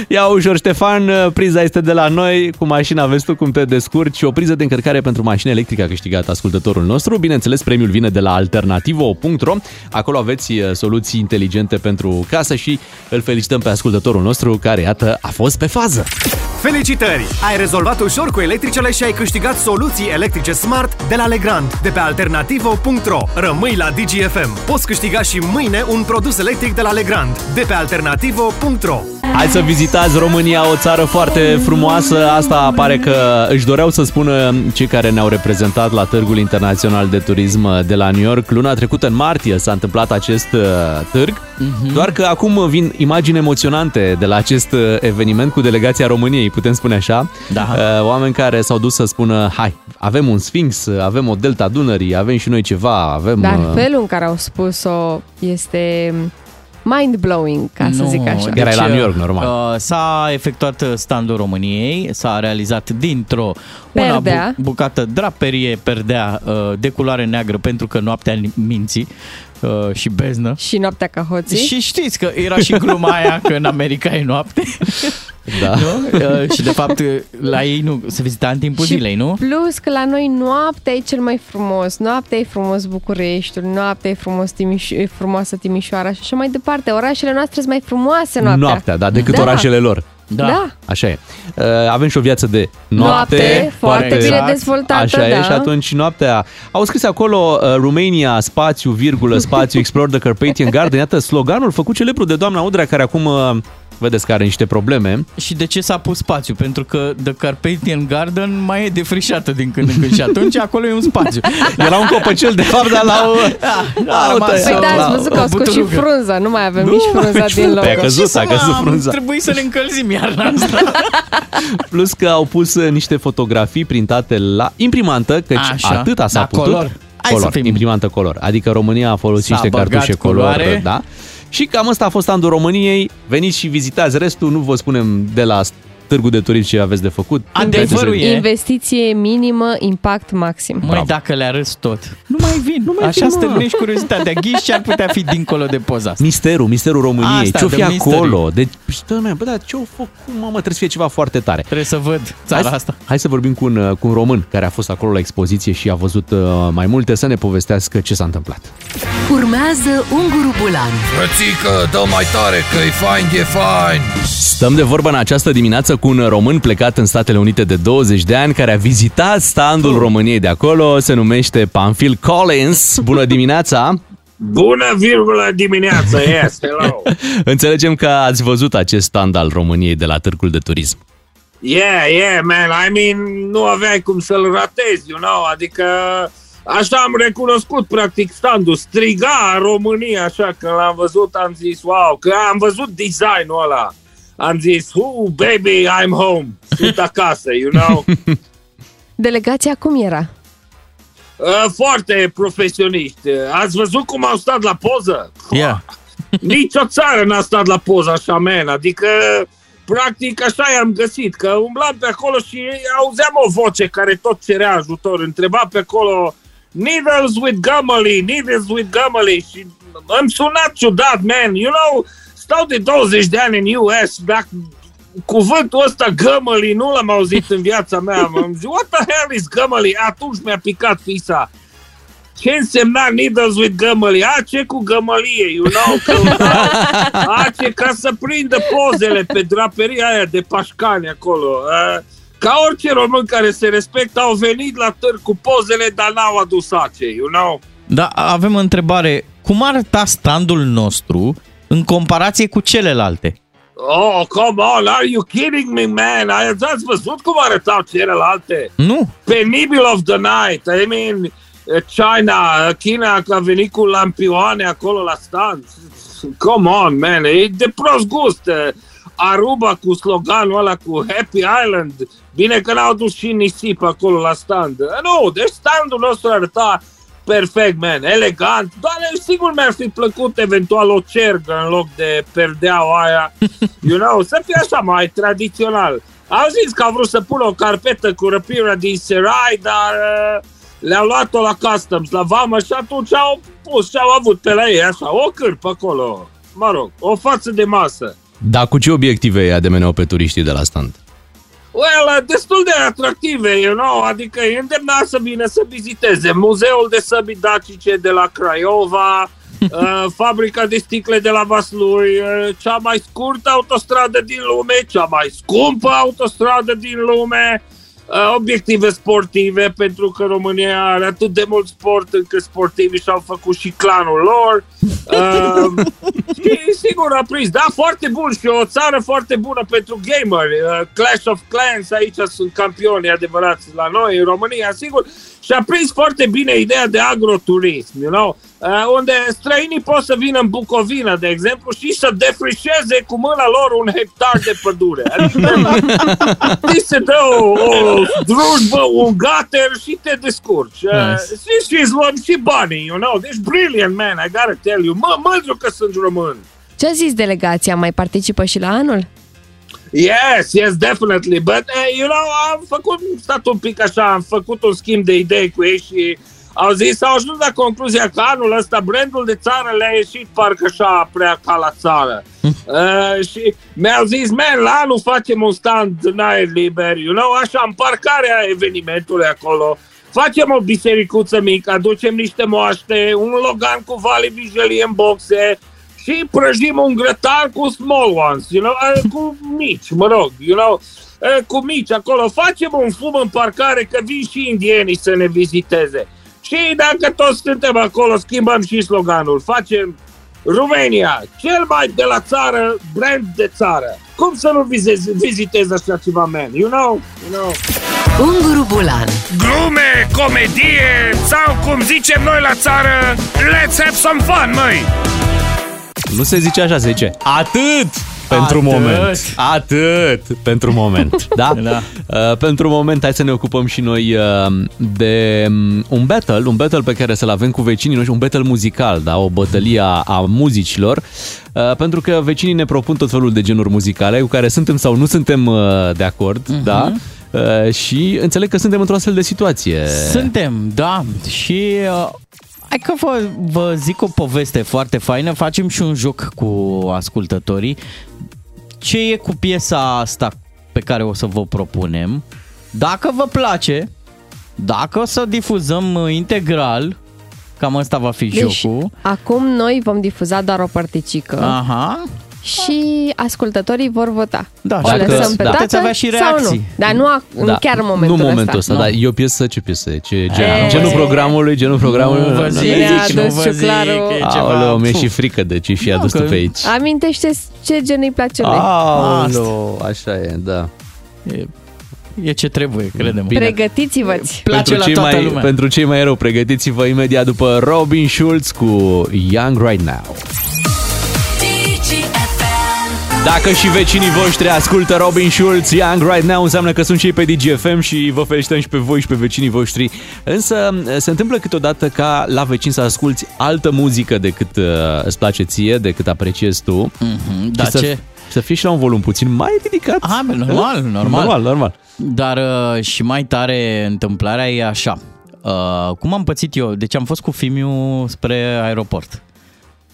Ia ușor, Ștefan, priza este de la noi, cu mașina vezi tu cum te descurci și o priză de încărcare pentru mașină electrică a câștigat ascultătorul nostru. Bineînțeles, premiul vine de la alternativo.ro. Acolo aveți uh, soluții inteligente pentru casă și îl felicităm pe ascultătorul nostru care, iată, a fost pe fază. Felicitări! Ai rezolvat ușor cu electricele și ai câștigat soluții electrice smart de la Legrand de pe alternativo.ro. Rămâi la DGFM. Poți câștiga și mâine un produs electric de la Legrand de pe alternativo.ro. radio.ro Hai să vizitați România, o țară foarte frumoasă. Asta pare că își doreau să spună cei care ne-au reprezentat la Târgul Internațional de Turism de la New York. Luna trecută, în martie, s-a întâmplat acest uh, târg. Mhm. Doar că acum vin imagini emoționante de la acest uh, eveniment cu delegația României, putem spune așa. Da. Uh, Oameni care s-au dus să spună, hai, avem un Sphinx, avem o Delta Dunării, avem și noi ceva, avem... Dar uh, felul în care au spus-o este mind-blowing, ca să Nu, zic așa. Erai la deci, New York, normal. Uh, s-a efectuat uh, standul României, s-a realizat dintr-o una Perdea. bucată draperie perdea uh, de culoare neagră pentru că noaptea minții uh, și beznă. Și noaptea ca hoții. Și știți că era și gluma aia că în America e noapte. Da. Nu? Uh, și de fapt la ei nu se vizita în timpul Și zilei, nu? Plus că la noi noaptea e cel mai frumos, noaptea e frumos Bucureștiul, noaptea e, frumos Timiș- e frumoasă Timișoara și așa mai departe. Orașele noastre sunt mai frumoase noaptea. Noaptea, da, decât Da. orașele lor. Da. da. Așa e. Uh, Avem și o viață de noapte. Noapte, foarte bine dezvoltată, Așa e da. și atunci noaptea... Au scris acolo uh, Romania, spațiu, virgulă, spațiu, explore the Carpathian Garden. Iată sloganul făcut celebru de doamna Udrea, care acum... uh, Vedeți că are niște probleme. Și de ce s-a pus spațiu? Pentru că The Carpathian Garden mai e defrișată din când în când și atunci acolo e un spațiu. Era un copăcel, de fapt, dar l-au... Da, Au rămas tăiat. Păi da, la ați văzut că o au scos și butulugă. frunza, nu mai avem Nu, nici frunza nici din frunza. loc. A căzut, Ce a să căzut mă, frunza. Trebuie să ne încălzim iarna asta. Plus că au pus uh, niște fotografii printate la imprimantă, căci Așa. atâta s-a Da, putut. color. Hai color să fim- imprimantă color. Adică România a folosit S-a niște băgat cartușe color, culoare. da? Și cam asta a fost andul României. Veniți și vizitați restul, nu vă spunem de la târgul de turism ce aveți de făcut. Adevărul e- Investiție minimă, impact maxim. Măi, dacă le arăți tot. Nu mai vin. Nu mai Așa vin, mă. stârnești curiozitatea. Ghiși ce ar putea fi dincolo de poza asta. Misterul, misterul României. Asta, Ce-o fi the mystery. acolo? Deci, stă, mea, bă, dar ce-o făcut, mamă, trebuie să fie ceva foarte tare. Trebuie să văd țara hai, asta. Hai să vorbim cu un, uh, cu un român care a fost acolo la expoziție și a văzut uh, mai multe să ne povestească ce s-a întâmplat. Urmează Unguru Bulan. Frățică, dă mai tare că e fain, e fain. Stăm de vorbă în această dimineață cu un român plecat în Statele Unite de 20 de ani care a vizitat standul României de acolo, se numește Pamphil Collins. Bună dimineața! Bună virgulă dimineața, yes, hello. Înțelegem că ați văzut acest stand al României de la Târgul de Turism. Yeah, yeah, man, I mean, nu aveai cum să-l ratezi, you know, adică așa am recunoscut practic standul, striga România, așa că l-am văzut, am zis, wow, că am văzut designul ăla. Am zis, oh, baby, I'm home, sunt acasă, you know. Delegația cum era? Uh, foarte profesioniști. Ați văzut cum au stat la poză? Yeah. Nici o țară n-a stat la poză așa, man. Adică, practic, așa i-am găsit, că umblam pe acolo și auzeam o voce care tot cerea ajutor. Întreba pe acolo, needles with gummy, needles with gummy. Și îmi suna ciudat, man. You know, stau de 20 de ani în US, dacă cuvântul ăsta gămăli nu l-am auzit în viața mea. Am zis, what the hell is gămăli? Atunci mi-a picat fisa. Ce însemna needles with gămăli? A, ce cu gămălie, you know? Că, a, ce ca să prindă pozele pe draperia aia de pașcani acolo. A, ca orice român care se respectă, au venit la târg cu pozele, dar n-au adus ace, you know? Da, avem o întrebare. Cum arăta standul nostru în comparație cu celelalte? Oh, come on, are you kidding me, man? Ai- Ați văzut cum arătau celelalte? Nu. Penibil of the night. I mean, China, China a venit cu lampioane acolo la stand. Come on, man, e de prost gust. Aruba cu sloganul ăla cu Happy Island. Bine că n-au dus și nisip acolo la stand. Nu, deci standul nostru arăta perfect, man, elegant. Doar sigur mi-ar fi plăcut eventual o cergă în loc de perdeaua aia. You know, să fie așa mai tradițional. Au zis că au vrut să pună o carpetă cu răpirea din Serai, dar uh, le-au luat-o la Customs, la vamă și atunci au pus și au avut pe la ei așa, o cârpă acolo. Mă rog, o față de masă. Dar cu ce obiective îi ademeneau pe turiștii de la stand? Well, uh, destul de atractive, you know, adică e îndemnat să vină să viziteze Muzeul de Săbi Dacice de la Craiova, uh, fabrica de sticle de la Vaslui, uh, cea mai scurtă autostradă din lume, cea mai scumpă autostradă din lume, uh, obiective sportive, pentru că România are atât de mult sport încât sportivii și-au făcut și clanul lor. Uh, și sigur a prins, da, foarte bun și o țară foarte bună pentru gameri. Uh, Clash of Clans, aici sunt campioni adevărați la noi, în România, sigur. Și a prins foarte bine ideea de agroturism, you know? Uh, unde străinii pot să vină în Bucovina, de exemplu, și să defrișeze cu mâna lor un hectar de pădure. Adică ți se dă o, o drujbă, un gater și te descurci. Uh, Nice. și și îți luăm și banii, you know? Deci brilliant, man, I gotta tell you. Mă, mândru că sunt român. Ce a zis delegația? Mai participă și la anul? Yes, yes, definitely. But, uh, you know, am făcut, am stat un pic așa, am făcut un schimb de idei cu ei și au zis, au ajuns la concluzia că anul ăsta brandul de țară le-a ieșit parcă așa prea ca la țară. uh, și mi-au zis, man, la anul facem un stand în aer liber, you know, așa, în parcarea evenimentului acolo. Facem o bisericuță mică, aducem niște moaște, un logan cu Vali Vigelie în boxe, și prăjim un grătar cu small ones, you know, uh, cu mici, mă rog, you know, uh, cu mici acolo. Facem un fum în parcare că vin și indienii să ne viziteze. Și dacă toți suntem acolo, schimbăm și sloganul. Facem România, cel mai de la țară, brand de țară. Cum să nu vizezi, vizitezi așa ceva, man? You know? You know? Unguru Bulan Glume, comedie sau cum zicem noi la țară, let's have some fun, măi! Nu se zice așa, se zice atât pentru Atât. moment. Atât pentru moment. Da? da. Uh, pentru moment, hai să ne ocupăm și noi uh, de um, un battle, un battle pe care să-l avem cu vecinii noștri, un battle muzical, da? o bătălie a, a muzicilor. Uh, pentru că vecinii ne propun tot felul de genuri muzicale cu care suntem sau nu suntem uh, de acord, Mhm. da? Uh, și înțeleg că suntem într-o astfel de situație. Suntem, da. Și uh, hai că vă, vă zic o poveste foarte faină. Facem și un joc cu ascultătorii. Ce e cu piesa asta pe care o să vă propunem? Dacă vă place, dacă o să difuzăm uh, integral, cam asta va fi Deci, jocul. acum noi vom difuza doar o părticică. Aha. Și ascultătorii vor vota. Da, o și dacă- lăsăm pe da. dată Puteți avea și sau reacții. nu. Dar nu, ac- nu chiar în momentul Nu momentul ăsta, ăsta. dar e o piesă, ce piesă e? Ce, gen, E, genul programului, genul programului. Nu vă Nu, zic, Cine a nu adus vă zic ciuclarul? că e ceva... Aoleu, mi-e Puh. și frică de ce și a adus tu că- pe aici. Amintește ce gen îi place lui. Aoleu, așa e, da. E, e ce trebuie, credem. Bine. Pregătiți-vă Place la cei toată mai, lumea. pentru cei mai rău, pregătiți-vă imediat după Robin Schulz cu Young Right Now. Dacă și vecinii voștri ascultă Robin Schulz, Young Right Now, înseamnă că sunt cei pe DGFM și vă felicităm și pe voi și pe vecinii voștri. Însă se întâmplă câteodată ca la vecini să asculti altă muzică decât uh, îți place ție, decât apreciezi tu. Mm-hmm, Și da, să, ce? să fie și la un volum puțin mai ridicat. Ah, bă, normal, normal. Normal, normal. Dar uh, și mai tare întâmplarea e așa. Uh, cum am pățit eu? Deci am fost cu Fimiu spre aeroport.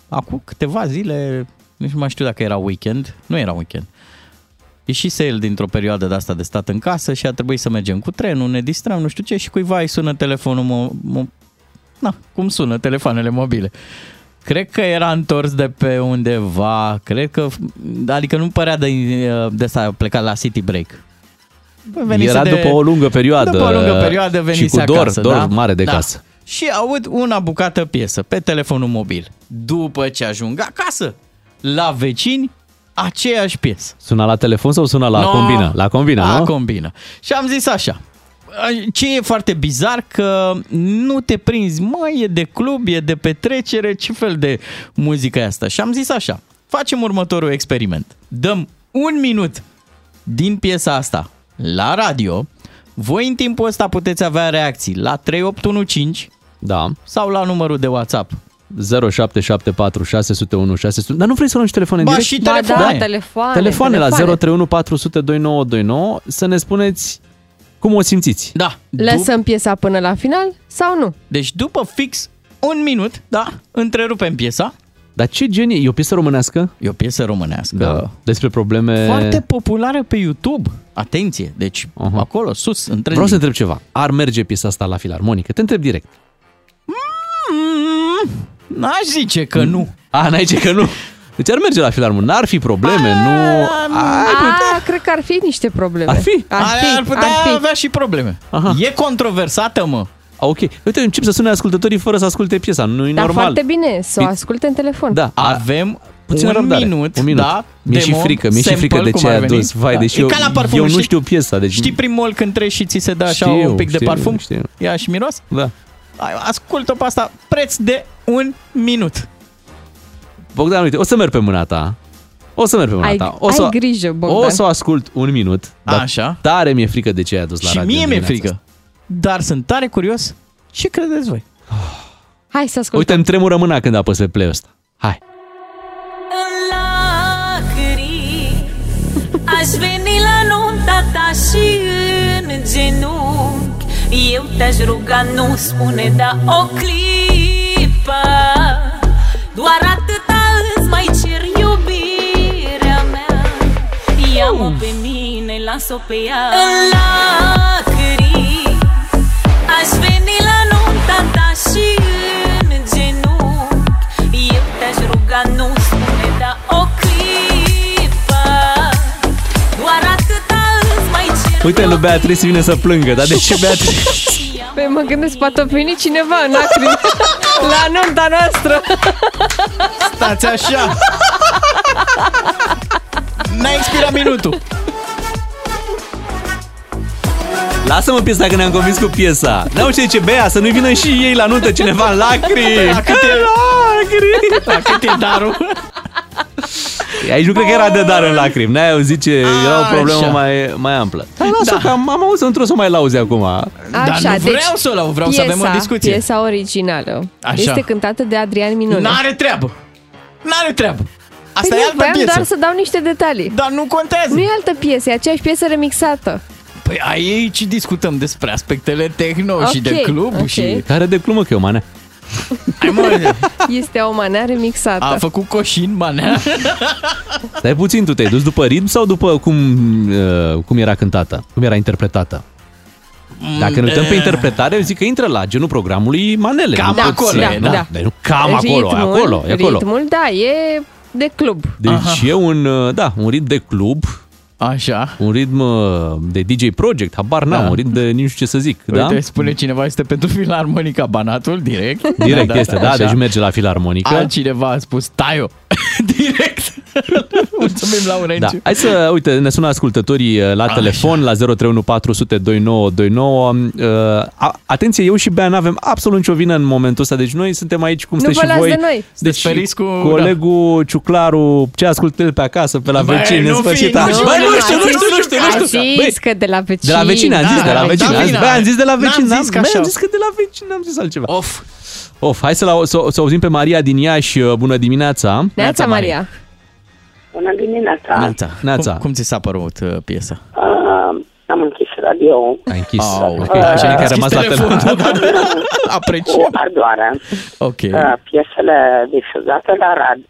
Acum câteva zile, nici nu mai știu dacă era weekend. Nu era weekend. Ieșise el dintr-o perioadă de asta de stat în casă și a trebuit să mergem cu trenul, ne distrăm, nu știu ce, și cuiva îi sună telefonul, mo- mo- na, cum sună telefoanele mobile. Cred că era întors de pe undeva, cred că, adică nu părea de, de asta a plecat la City Break. Venise Era de- după o lungă perioadă. După o lungă perioadă venise Și cu dor, acasă, dor da? mare de da. casă. Și aud una bucată piesă pe telefonul mobil. După ce ajung acasă, la vecini, aceeași piesă. Suna la telefon sau suna la No. combina? La combina, La nu? combină. Și am zis așa, ce e foarte bizar că nu te prinzi, mă, e de club, e de petrecere, ce fel de muzică e asta? Și am zis așa, facem următorul experiment. Dăm un minut din piesa asta la radio, voi în timpul ăsta puteți avea reacții la 3815 da. sau la numărul de WhatsApp 0774 601 600. Dar nu vrei să luăm și telefoane în Ba, direct? și Ba telefoane. da, telefoane. Telefoane la 031 400 2929 să ne spuneți cum o simțiți. Da. Lăsăm piesa până la final sau nu? Deci după fix un minut, da, întrerupem piesa. Dar ce gen e? E o piesă românească? E o piesă românească. Da. Despre probleme... Foarte populară pe YouTube. Atenție, deci uh-huh. acolo, sus, între Vreau să întreb ceva. Ar merge piesa asta la filarmonică? Te întreb direct. Mm, N-aș zice că nu. A, n-ai ce că nu? Deci ar merge la filarmonie, n-ar fi probleme, nu... A, cred că ar fi niște probleme. Ar fi? Ar fi, ar putea ar fi. avea și probleme. Aha. E controversată, mă. Ok. Uite, încep să sune ascultătorii fără să asculte piesa, nu e Dar normal. foarte bine, să o asculte în telefon. Da, Avem Puțin un răbdare. minut, un minut. da, Mi-e și demo, frică, mi-e și sample, frică de cum ce ar ai veni. adus. Vai, Da. deși E eu, ca la parfum, eu nu știi- știu piesa. Deci... Știi primul când treci și ți se dă așa Știu, un pic de știu, parfum? știu. Ia și miros? Da. Ai, Ascultă pe asta, preț de un minut. Bogdan, uite, o să merg pe mâna ta. O să merg pe mâna Ai- ta. O ai să, grijă, Bogdan. O să o ascult un minut. Dar Așa. Tare mi-e frică de ce ai adus la și radio mie mi-e dimineața frică. Dar sunt tare curios. Ce credeți voi? Hai să asta. ascultăm. Uite, îmi tremură mâna când apăs pe play ăsta. Hai. lacrimi Aș veni la nunta ta și în genunchi Eu te-aș ruga, nu spune da o clipă. Doar atâta îți mai cer iubirea mea. Ia-mă pe mine, las-o pe ea. În lacrimi Aș veni la nunta ta și în genunchi. Eu te-aș ruga, nu spune da o clipă. Doar atâta îți mai cer Uite, lui Beatrice vine să plângă, dar de ce Beatrice? Păi mă gândesc, poate o veni cineva în lacrimi la nunta noastră. Stați așa! N-a expirat minutul. Lasă-mă piesa că ne-am convins cu piesa. N-au ce zice Bea, să nu vină și ei la nuntă cineva în lacrimi. La cât e, lacrimi. la cât e darul? Aici nu cred că era de dar în lacrimi. N-ai auzit ce era o problemă Așa. mai, mai amplă. Hai, lasă Da. că am, am auzit într-o să o mai lauzi acum. Așa, Dar nu vreau deci, să o lau, vreau să avem o discuție. Piesa originală Așa. este cântată de Adrian Minune. N-are treabă. N-are treabă. Asta păi e nu, altă voiam piesă. doar să dau niște detalii. Dar nu contează. Nu e altă piesă, e aceeași piesă remixată. Păi aici discutăm despre aspectele techno și de Ok, club ok. și... Care de glumă că e o manea? Hai mă, Este o manea remixată. a făcut coșin manea. Stai puțin, tu te-ai dus după ritm sau după cum, uh, cum era cântată? Cum era interpretată? Dacă ne uităm pe eh. interpretare, eu zic că intră la genul programului Manele. Cam Nu poți- acolo e, da. da. Deci nu cam acolo, e acolo, e acolo. Ritmul, da, e de club. Deci e un, uh, da, un ritm de club, Așa. un ritm uh, de DJ Project, habar n-am, Da. un ritm de nici nu știu ce să zic, da? Uite, spune cineva, este pentru filarmonica Banatul, direct. Direct este, da, așa. deci merge la filarmonică. Altcineva a spus Taio. direct. Mulțumim, Da. Laurențiu. Hai să, uite, ne sună ascultătorii uh, la Așa. telefon la 031 400 2929. Uh, a- atenție, eu și Bea n-avem absolut nicio vină în momentul ăsta, deci noi suntem aici cum Nu sunteți vă și las voi. de noi. Deci pe riscul- colegul Ciuclaru, ce ascultă el pe acasă, pe la Băi, vecini, în nu fi- sfârșit. nu a- fi- Băi, nu nu știu, nu știu, nu știu, nu A știu. zis Băi, că de la vecini. de la vecini, am zis, Da, de la da, vecini. da, am zis, bine. Băi, am zis de la N-am vecini, zis n-am, că băi, am așa. zis că de la vecini, n-am zis altceva. Of. Of, hai să, la, să, să auzim pe Maria din Iași. Bună dimineața! Neața Maria. Bună dimineața! Neața. Neața. Cum, cum ți s-a părut uh, piesa? Uh, am închis radio Ai închis. Au, ok, uh, așa ai că a rămas la deschis telefon. telefonul, da. cu Apreciem. ardoare. Ok. Uh, piesele difuzate la radio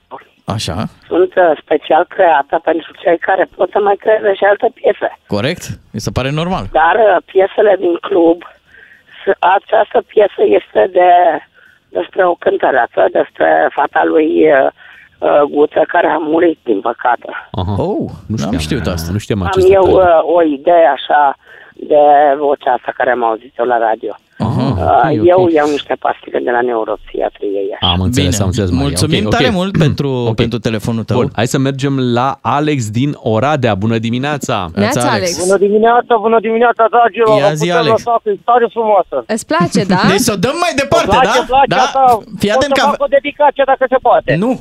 Așa. sunt uh, special create pentru cei care pot să mai creeze și alte piese. Corect? Mi se pare normal. Dar uh, piesele din club, s- această piesă este de despre o cântăreață, despre fata lui uh, uh, Guță, care a murit, din păcate. Aha. Oh, nu știam, știut asta. Nu știam Am acest eu detaliu. uh, o idee așa de vocea asta care am auzit-o la radio. Aha, Uh, ok, ok. Eu iau niște pastile de la neuropsiatrie Iași. Am înțeles, Bine. am înțeles, Maria. Mulțumim Ok, ok. tare mult pentru, pentru telefonul tău. Bun, hai să mergem la Alex din Oradea. Bună dimineața! Neața, Alex. Bună dimineața, bună dimineața, dragilor! Ia Vă zi, putem Alex. lăsa cu stare frumoasă. Îți place, da? Deci să o dăm mai departe, Îmi place, da? îmi place da? asta. Fii Pot atent să că... fac o dedicație dacă se poate. Nu,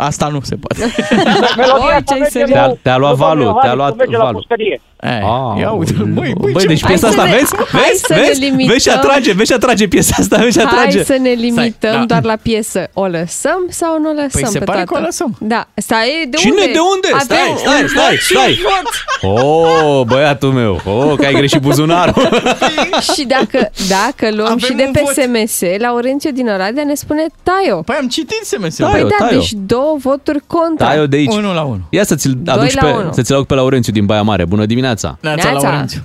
asta nu se poate. Melodia Oi, asta ce-ai merge serios. Te-a, lui- te-a luat lui valul, domnul te-a Harris, luat merge la valul. pușcărie. Eh, Ah, ia uite, băi, băi, Băi, ce- deci Hai piesa să asta, ne- vezi? hai Vezi? să ne Vezi? limităm. Vezi și atrage, vezi și atrage piesa asta, vezi și Hai atrage. să ne limităm Stai, da. doar la piesă. O lăsăm sau nu o lăsăm Păi se pe pare toată? că o lăsăm. Da. Stai, de Cine unde? de unde? Avem Stai, stai, un stai, vot și stai. un vot. Oh, băiatul meu. Oh, că ai greșit buzunarul. și dacă, dacă luăm Avem și de un pe vot. SMS, Laurențiu din Oradea ne spune Taio. Păi am citit SMS-ul. Păi Taio, da, Taio. deci două voturi contra. Taio de aici. Unul la unul. Ia să ți-l Doi aduci la pe, unu. să ți-l aduc pe Laurențiu din Baia Mare. Bună dimineața. Neața, Neața. Laurențiu.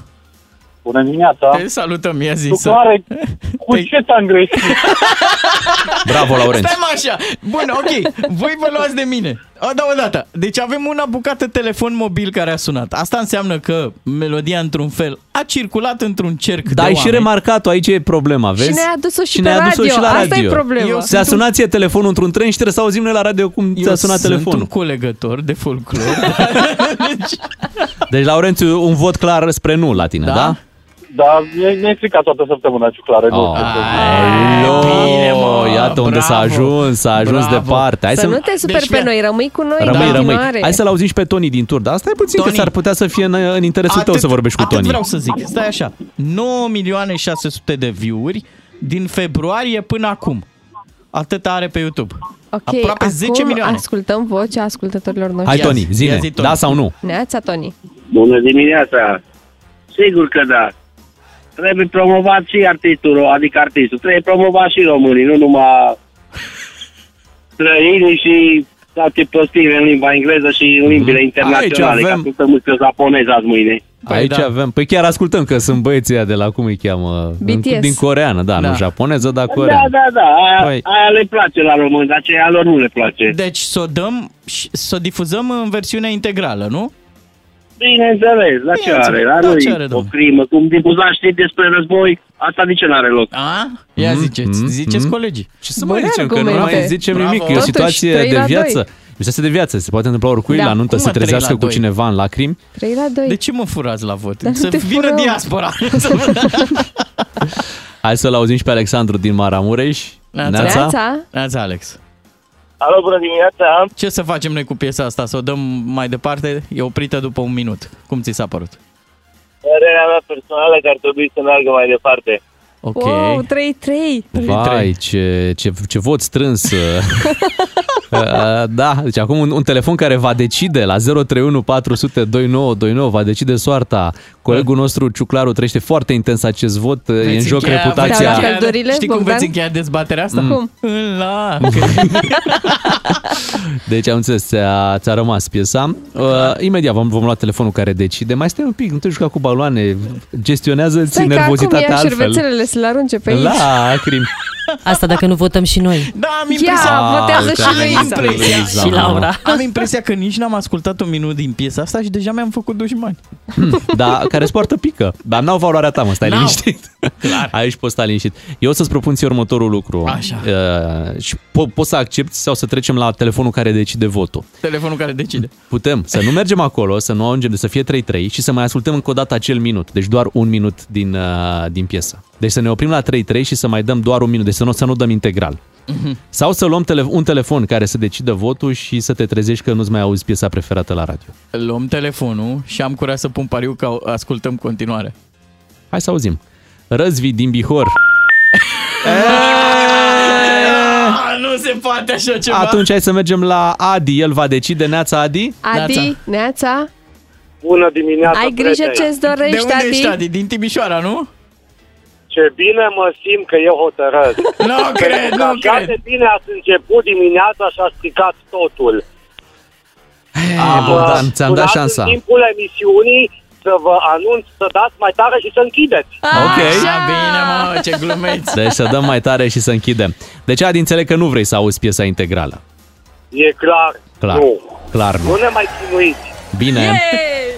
Bună dimineața! Te salutăm, ia zi. Tu să- care, cu Te- ce ți-am greșit? Bravo, Laurențiu. Stai mă așa. Bun, ok. Voi vă luați de mine. O, da, o dată. Deci avem una bucată telefon mobil care a sunat. Asta înseamnă că melodia, într-un fel, a circulat într-un cerc Da, de ai și oameni. remarcat-o, aici e problema, vezi? Și ne-a adus-o și, și pe ne-a adus-o radio. și la Asta radio. e problema. Eu Se a sunat ție telefonul într-un tren și trebuie să auzim noi la radio cum ți-a Eu sunat sunt telefonul. un culegător de folclor. Deci, Laurențiu, un vot clar spre nu la tine, da? da? Da, mi-ai mi-ai stricat toată săptămâna ciuclare. nu. Oh. Alo, iată unde s-a ajuns, s-a ajuns Bravo. departe. Hai Să, să nu te superi Deci, pe fie- noi, rămâi cu noi în Rămâi, rămâi. continuare. Hai să-l auzim și pe Toni din tur. Dar stai puțin Toni. că s-ar putea să fie în, în interesul tău să vorbești cu atât Toni. vreau să zic. Stai așa. 9 milioane 600 de view-uri din februarie până acum. Atât are pe YouTube. Ok, Aproape acum 10 milioane. ascultăm vocea ascultătorilor noștri. Hai, Toni, zine, da sau nu? Neața, Toni. Bună dimineața! Sigur că da. Trebuie promovat și artistul, adică artistul. Trebuie promovat și românii, nu numai străinii și toate prostiile în limba engleză și în limbile internaționale, Aici ca avem- să să muzică japoneză azi mâine. Aici da. avem, păi chiar ascultăm că sunt băieții ăia de la, cum îi cheamă? BTS. Din coreană, da, Da. nu japoneză, dar Da, coreană. da, da, aia, Păi- aia le place la români, dar aceia lor nu le place. Deci să o dăm, și- să o difuzăm în versiunea integrală, nu? Bineînțeles, la ce Bineînțeles, are? La da, noi ce are, o domnule? crimă, cum difuza știți despre război, asta de ce n-are loc? A? Ia ziceți, ziceți colegii. Ce să mai zicem, că nu mai zicem Bravo. nimic, e o Totuși, situație trei de la viață. doi. E o situație de viață, se poate întâmpla oricui Da. la nuntă Cum, să mă, trei trezească la cu doi? cineva în lacrimi. 3 la 2. De ce mă furați la vot? Dar nu să te vină furăm. diaspora. Hai să-l auzim și pe Alexandru din Maramureș. Neața. Neața, Alex. Alo, bună dimineața! Ce să facem noi cu piesa asta? Să o dăm mai departe? E oprită după un minut. Cum ți s-a părut? Părerea mea personală că ar trebui să meargă mai departe. Ok. Wow, 3-3. Vai, ce, ce, ce vot strâns. Uh, da, deci acum un, un telefon care va decide la 031 400 2929 va decide soarta. Colegul nostru Ciuclaru trăiește foarte intens acest vot. e în Veți joc încheia- reputația. veți încheia- Căldurile, Știi cum Bogdan? veți încheia dezbaterea asta? Mm. Cum? În la... Deci am înțeles, ți-a, ți-a rămas piesa. Uh, imediat vom, vom lua telefonul care decide. Mai stai un pic, nu te juca cu baloane. Gestionează-ți Stai că acum nervozitatea ia altfel. șervețelele să le arunce pe aici. Lacrimi. Asta dacă nu votăm și noi. Da, am Ia, impresia... votează uite, și am Luiza. impresia. Și Laura. Am impresia că nici n-am ascultat un minut din piesa asta și deja mi-am făcut dușmani. Da, care sportă pică. Dar n-au valoarea ta, mă, stai N-au. liniștit. Clar. Aici poți sta liniștit. Eu o să-ți propun ție următorul lucru. Așa. Uh, și po- poți să accepti sau să trecem la telefonul care decide votul. Telefonul care decide. Putem să nu mergem acolo, să nu ajungem, să fie 3-3 și să mai ascultăm încă o dată acel minut. Deci doar un minut din, uh, din piesă. Deci să ne oprim la 3-3 și să mai dăm doar un minut. Deci să nu, să nu dăm integral. Mhm. Sau să luăm tele- un telefon care să decidă votul și să te trezești că nu-ți mai auzi piesa preferată la radio. Luăm telefonul și am curaj să pun pariu că ascultăm continuare. Hai să auzim. Răzvi din Bihor. Ah, nu se poate așa ceva. Atunci hai să mergem la Adi. El va decide. Neața Adi? Adi, Neața, Bună dimineața, ai grijă ce-ți De dorești, unde Adi. ești, Adi? Din Timișoara, nu? Ce bine mă simt că eu hotărăsc. Nu cred, Pentru nu că așa cred. de bine ați început dimineața și a stricat totul. Eh, Bogdan, ți-am dat Sunat șansa. în timpul emisiunii să vă anunț să dați mai tare și să închideți. Ok. Așa bine, mă, ce glumeți. Deci să dăm mai tare și să închidem. Deci Adi, înțeleg că nu vrei să auzi piesa integrală. E clar, Clar. nu. Clar Nu nu. ne mai chinuiți. Bine.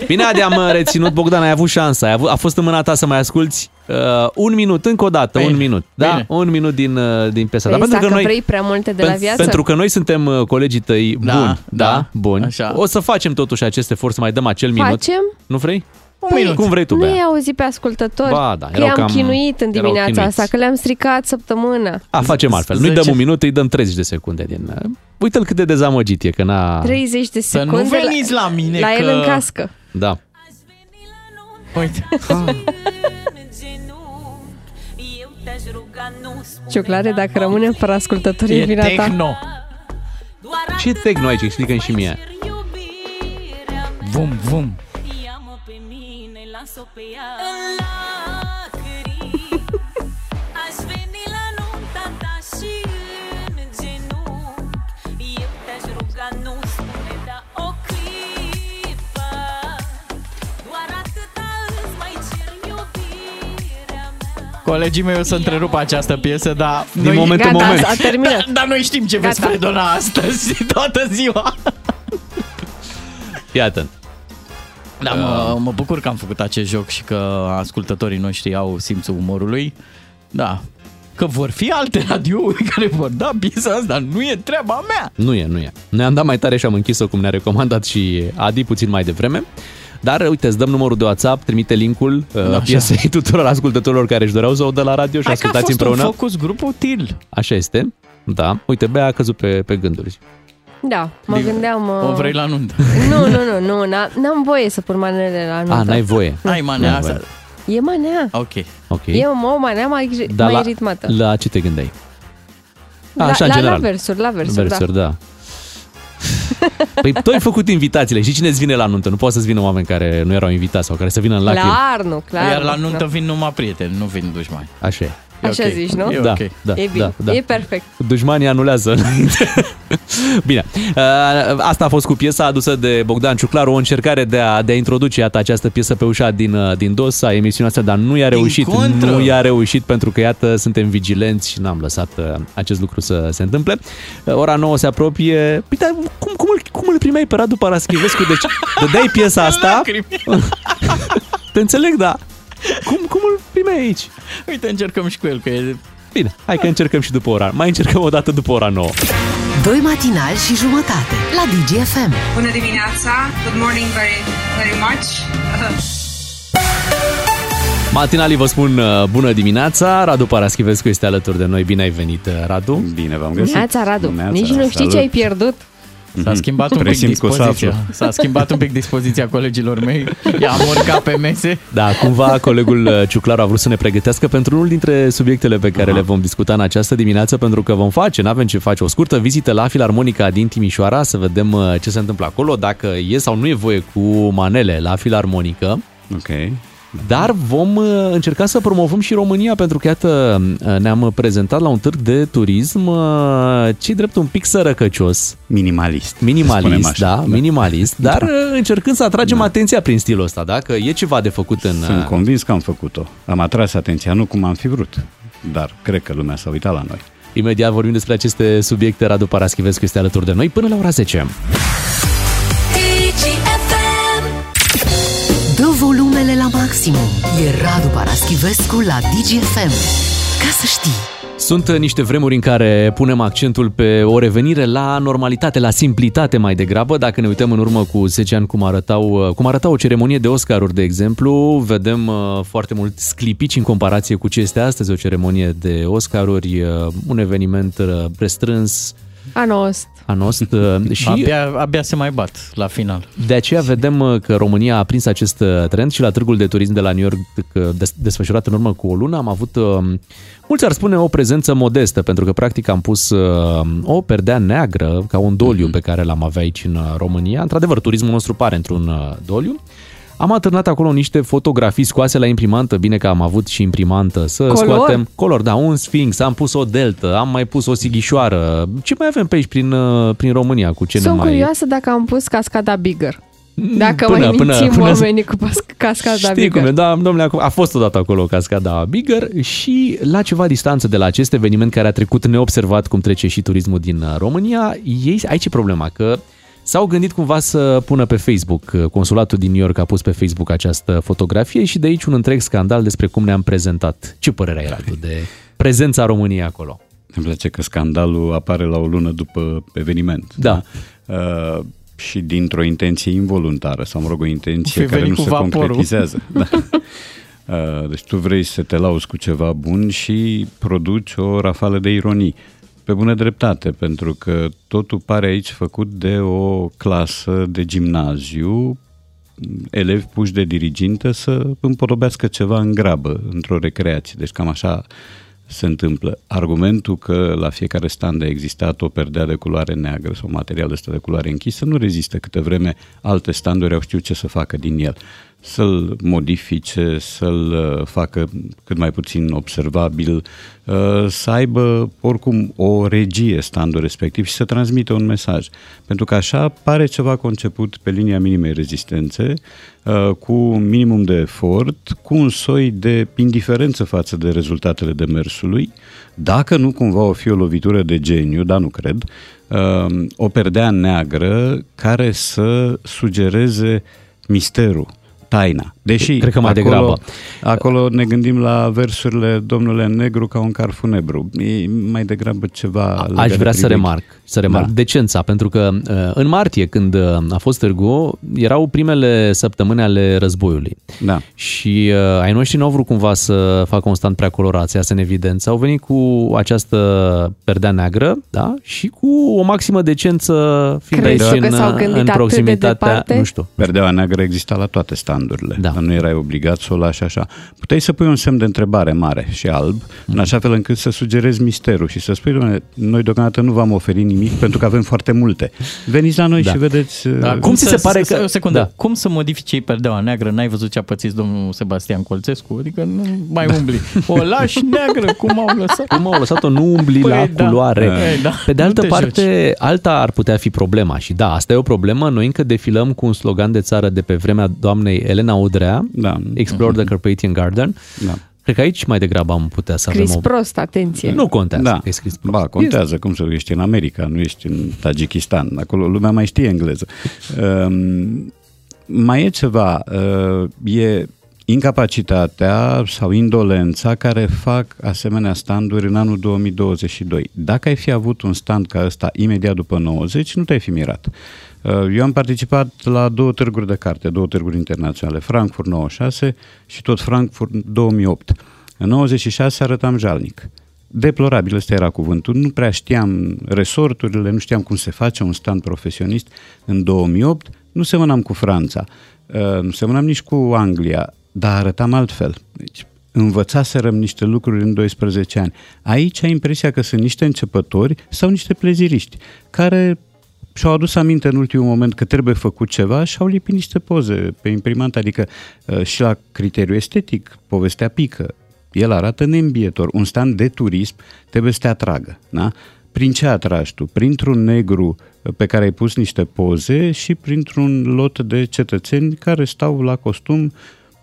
Bine, Adi, am uh, reținut. Bogdan, ai avut șansa. Ai avut, a fost în mâna ta să mai asculti uh, un minut, încă o dată, Bine. un minut. Da? Bine. Un minut din, uh, din piesa. Păi, Dar pentru dacă că noi, vrei prea multe de la pen- viață. pentru că noi suntem uh, colegii tăi Da, buni, da, da, buni, așa. o să facem totuși acest efort să mai dăm acel minut. Facem? Nu vrei? Un minut. Cum vrei tu, Nu Bea? i auzit pe ascultători Ba, da, că erau i-am cam- chinuit în erau dimineața chinuiți. asta, că le-am stricat săptămâna. A, facem altfel. Nu-i dăm Zece. un minut, îi dăm 30 de secunde din... uh, Uite-l cât de dezamăgit e, că n-a... 30 de Să secunde nu veniți la mine la că... el în cască. Da. Uite. Ciuclare, dacă rămânem fără ascultători, e E vina ta. techno. Ce techno aici? Explică-mi și mie. Vum, vum. Ia-mă pe mine, las-o pe ea În Colegii mei o să întrerupă această piesă, dar... Din moment în Gata, moment. a terminat. Dar noi știm ce veți Gata. predona astăzi, toată ziua. Iată. Da, mă, mă bucur că am făcut acest joc și că ascultătorii noștri au simțul umorului. Da, că vor fi alte radiouri care vor da piesa asta, dar nu e treaba mea. Nu e, nu e. Ne-am dat mai tare și am închis-o cum ne-a recomandat și Adi puțin mai devreme. Dar uite, îți dăm numărul de WhatsApp, trimite linkul uh, Așa. piesei tuturor ascultătorilor care își doreau să o dă la radio și Hai că a ascultați fost împreună. un focus grup util. Așa este. Da. Uite, Bea a căzut pe, pe gânduri. Da, mă gândeam... uh, O vrei la nuntă. Nu, nu, nu, nu, n- n-am voie să pun manele la nuntă. A, n-ai voie. Ai manea N-ai asta. voie. E manea. Ok. Ok. E o, o manea mai, Dar mai la, ritmată. la ce te gândeai? La, așa, în la, general. la versuri, la versuri, Versuri, da. da. Păi tu ai făcut invitațiile și cine îți vine la nuntă? Nu poate să-ți vină oameni care nu erau invitați sau care să vină în lacrimi. Clar, nu, clar. Iar la nu, nuntă nu. vin numai prieteni, nu vin dușmani. Așa e. E Așa ok. zici, nu? E Da, ok. da, E bine, da, da. e perfect. Dușmanii anulează înainte. Bine, Uh, asta a fost cu piesa adusă de Bogdan Ciuclaru, o încercare de a, de a introduce iată această piesă pe ușa din, uh, din dos a emisiunea asta, dar nu i-a reușit. contră. Nu i-a reușit pentru că iată suntem vigilenți și n-am lăsat uh, acest lucru să se întâmple. Uh, Ora 9 se apropie. Păi, dar cum, cum, îl, cum îl primeai pe Radu Paraschivescu? Deci dădeai piesa asta. Te înțeleg, da. Cum, cum îl primeai aici? Uite, încercăm și cu el, că e... Bine, hai că încercăm și după ora. Mai încercăm o dată după ora 9. Doi matinali și jumătate la DGFM. Bună dimineața! Good morning very, very much! Matinalii vă spun uh, bună dimineața, Radu Paraschivescu este alături de noi, bine ai venit uh, Radu. Bine v-am Neața, Radu, nici nu știi ce ai pierdut. S-a schimbat un pic Presimt că o să dispoziția. aflu. S-a schimbat un pic dispoziția colegilor mei. I-am urcat pe mese. Da, cumva colegul uh, Ciuclaru a vrut să ne pregătească pentru unul dintre subiectele pe care le vom discuta în această dimineață, pentru că vom face, n-avem ce face, o scurtă vizită la Filarmonica din Timișoara, să vedem uh, ce se întâmplă acolo, dacă e sau nu e voie cu manele la Filarmonică. Ok. Dar vom uh, încerca să promovăm și România, pentru că, iată, uh, ne-am prezentat la un târg de turism, uh, ce drept un pic sărăcăcios. Minimalist. să spunem Minimalist, așa. da, minimalist, dar uh, încercând să atragem atenția prin stilul ăsta, da? Că e ceva de făcut în... Sunt uh, convins că am făcut-o. Am atras atenția, nu cum am fi vrut, dar cred că lumea s-a uitat la noi. Imediat vorbim despre aceste subiecte. Radu Paraschivescu este alături de noi până la ora 10. Maximum. E Radu Paraschivescu la DGFM. Ca să știi. Sunt uh, niște vremuri în care punem accentul pe o revenire la normalitate, la simplitate mai degrabă. Dacă ne uităm în urmă cu 10 ani cum arătau, uh, cum arăta o ceremonie de Oscaruri, de exemplu, vedem uh, foarte mult sclipici în comparație cu ce este astăzi o ceremonie de Oscaruri, uh, un eveniment uh, restrâns, Anost. anost uh, și Abia, abia se mai bat la final. De aceea vedem uh, că România a prins acest uh, trend și la târgul de turism de la New York uh, des- desfășurat în urmă cu o lună am avut, uh, mulți ar spune, o prezență modestă, pentru că practic am pus uh, o perdea neagră ca un doliu pe care l-am avea aici în uh, România. Într-adevăr, turismul nostru pare într-un uh, doliu. Am atârnat acolo niște fotografii scoase la imprimantă, bine că am avut și imprimantă, să Color? scoatem color, da, un sfinx, am pus o deltă, am mai pus o sighișoară. Ce mai avem pe aici prin, uh, prin România cu ce Sunt ne mai... curioasă dacă am pus cascada Bigger. Dacă Până- mai până- mințim până- oamenii cu pas- cascada Știi Bigger. cum e, da, domnule, a fost odată acolo cascada Bigger și la ceva distanță de la acest eveniment care a trecut neobservat cum trece și turismul din uh, România, ei, aici e problema, că s-au gândit cumva să pună pe Facebook, consulatul din New York a pus pe Facebook această fotografie și de aici un întreg scandal despre cum ne-am prezentat. Ce părere ai, Radu, de prezența României acolo? Îmi place că scandalul apare la o lună după eveniment. Da. Uh, și dintr-o intenție involuntară, sau mă rog, o intenție Fi care venit nu cu se vaporul. concretizează. Da. Uh, deci tu vrei să te lauzi cu ceva bun și produci o rafală de ironii. Pe bună dreptate, pentru că totul pare aici făcut de o clasă de gimnaziu, elevi puși de dirigintă să împodobească ceva în grabă, într-o recreație. Deci cam așa se întâmplă. Argumentul că la fiecare stand a existat o perdea de culoare neagră sau material ăsta de culoare închisă nu rezistă câte vreme alte standuri au știut ce să facă din el. Să-l modifice, să-l uh, facă cât mai puțin observabil, uh, să aibă oricum o regie standul respectiv și să transmită un mesaj. Pentru că așa pare ceva conceput pe linia minimei rezistențe, uh, cu minimum de efort, cu un soi de indiferență față de rezultatele demersului, dacă nu cumva o fi o lovitură de geniu, dar nu cred, o perdea neagră care să sugereze misterul, taina. Deși Cred că mai acolo, degrabă. acolo ne gândim la versurile Domnule Negru ca un car funebru. E mai degrabă ceva... Aș legat vrea de să privilegii. remarc, să remarc Da. decența, pentru că uh, în martie, când uh, a fost târgu, erau primele săptămâni ale războiului. Da. Și uh, ai noștri n-au vrut cumva să facă un stand prea colorat, să iasă în evidență. Au venit cu această perdea neagră, da? Și cu o maximă decență fiind Crezi aici că în, s-au gândit în atât de proximitatea, departe? nu știu. Perdeaua neagră exista la toate standurile, da. nu erai obligat să o lași așa. Puteai să pui un semn de întrebare mare și alb, în așa fel încât să sugerezi misterul și să spui, domnule, noi deocamdată nu v-am oferit nimic pentru că avem foarte multe. Veniți la noi Da. și vedeți... Da, uh, cum ți se pare că... O secundă. Da. Da. Cum să modifici ei perdeaua neagră? N-ai văzut ce a pățit domnul Sebastian Colțescu? Adică nu mai umbli. O lași neagră, cum au lăsat? Cum au lăsat-o, nu umbli Păi, la da. culoare. Păi, da. Pe de Nu altă te parte, alta ar putea fi problema. Și da, asta e o problemă. Noi încă defilăm cu un slogan de țară de pe vremea doamnei Elena Udrea, da. Explore the Carpathian Garden. Da. Cred că aici mai degrabă am putea să Scris avem o... prost, atenție. Nu contează Da. că e scris prost. Ba, contează, cum să ești în America, nu ești în Tajikistan. Acolo lumea mai știe engleză. Um, mai e ceva, uh, e incapacitatea sau indolența care fac asemenea standuri în anul 2022. Dacă ai fi avut un stand ca ăsta imediat după 90, nu te-ai fi mirat. Uh, Eu am participat la două târguri de carte, două târguri internaționale, Frankfurt 96 și tot Frankfurt 2008. În 96 arătam jalnic. Deplorabil, ăsta era cuvântul. Nu prea știam resorturile, nu știam cum se face un stand profesionist. În 2008 nu semănam cu Franța, uh, nu semănam nici cu Anglia, dar arătam altfel. Deci, învățaserăm niște lucruri în 12 ani. Aici ai impresia că sunt niște începători sau niște pleziriști care și-au adus aminte în ultimul moment că trebuie făcut ceva și au lipit niște poze pe imprimant, adică uh, și la criteriu estetic, povestea pică. El arată neîmbietor. Un stand de turism trebuie să te atragă. Da? Prin ce atragi tu? Printr-un negru pe care ai pus niște poze și printr-un lot de cetățeni care stau la costum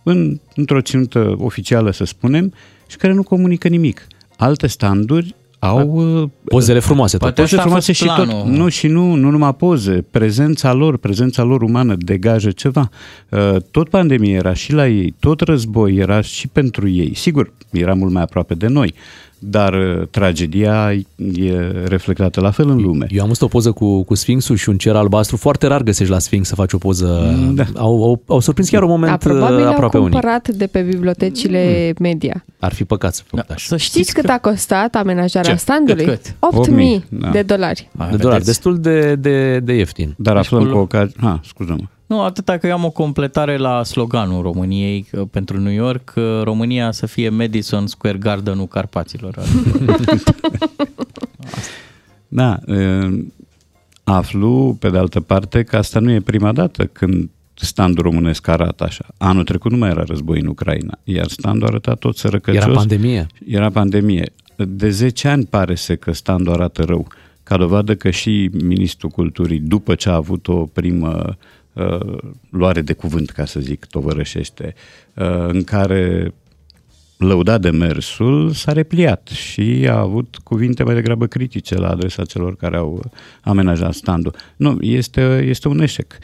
în, într-o ținută oficială, să spunem, și care nu comunică nimic. Alte standuri au uh, Pozele frumoase. tot. Poate poze frumoase și tot. Nu, și nu, nu numai poze. Prezența lor, prezența lor umană degajă ceva. Uh, Tot pandemie era și la ei, tot război era și pentru ei. Sigur, era mult mai aproape de noi, dar uh, tragedia e reflectată la fel în lume. Eu am văzut o poză cu, cu Sfinxul și un cer albastru. Foarte rar găsești la Sfinx să faci o poză. Da. Au, au, au surprins chiar un moment Da, probabil uh, au aproape unic. cumpărat de pe bibliotecile media. Ar fi păcat să făcut Da, așa. să Știți cât a costat amenajarea Ce? standului? Cât, cât? 8.000 da. de dolari. De dolari, destul de, de, de ieftin. Dar Deci aflăm cu- cu ocazia... Ha, scuză-mă. Nu, atâta că eu am o completare la sloganul României că pentru New York, că România să fie Madison Square Garden-ul Carpaților. Da, uh, aflu, pe de altă parte, că asta nu e prima dată când standul românesc arată așa. Anul trecut nu mai era război în Ucraina, iar standul arăta tot sărăcăcios. Era pandemie. Era pandemie. De 10 ani pare să că standul arată rău. Ca dovadă că și Ministrul Culturii, după ce a avut o primă uh, luare de cuvânt, ca să zic, tovărășește, uh, în care lăuda de mersul, s-a repliat și a avut cuvinte mai degrabă critice la adresa celor care au amenajat standul. Nu, este, este un eșec.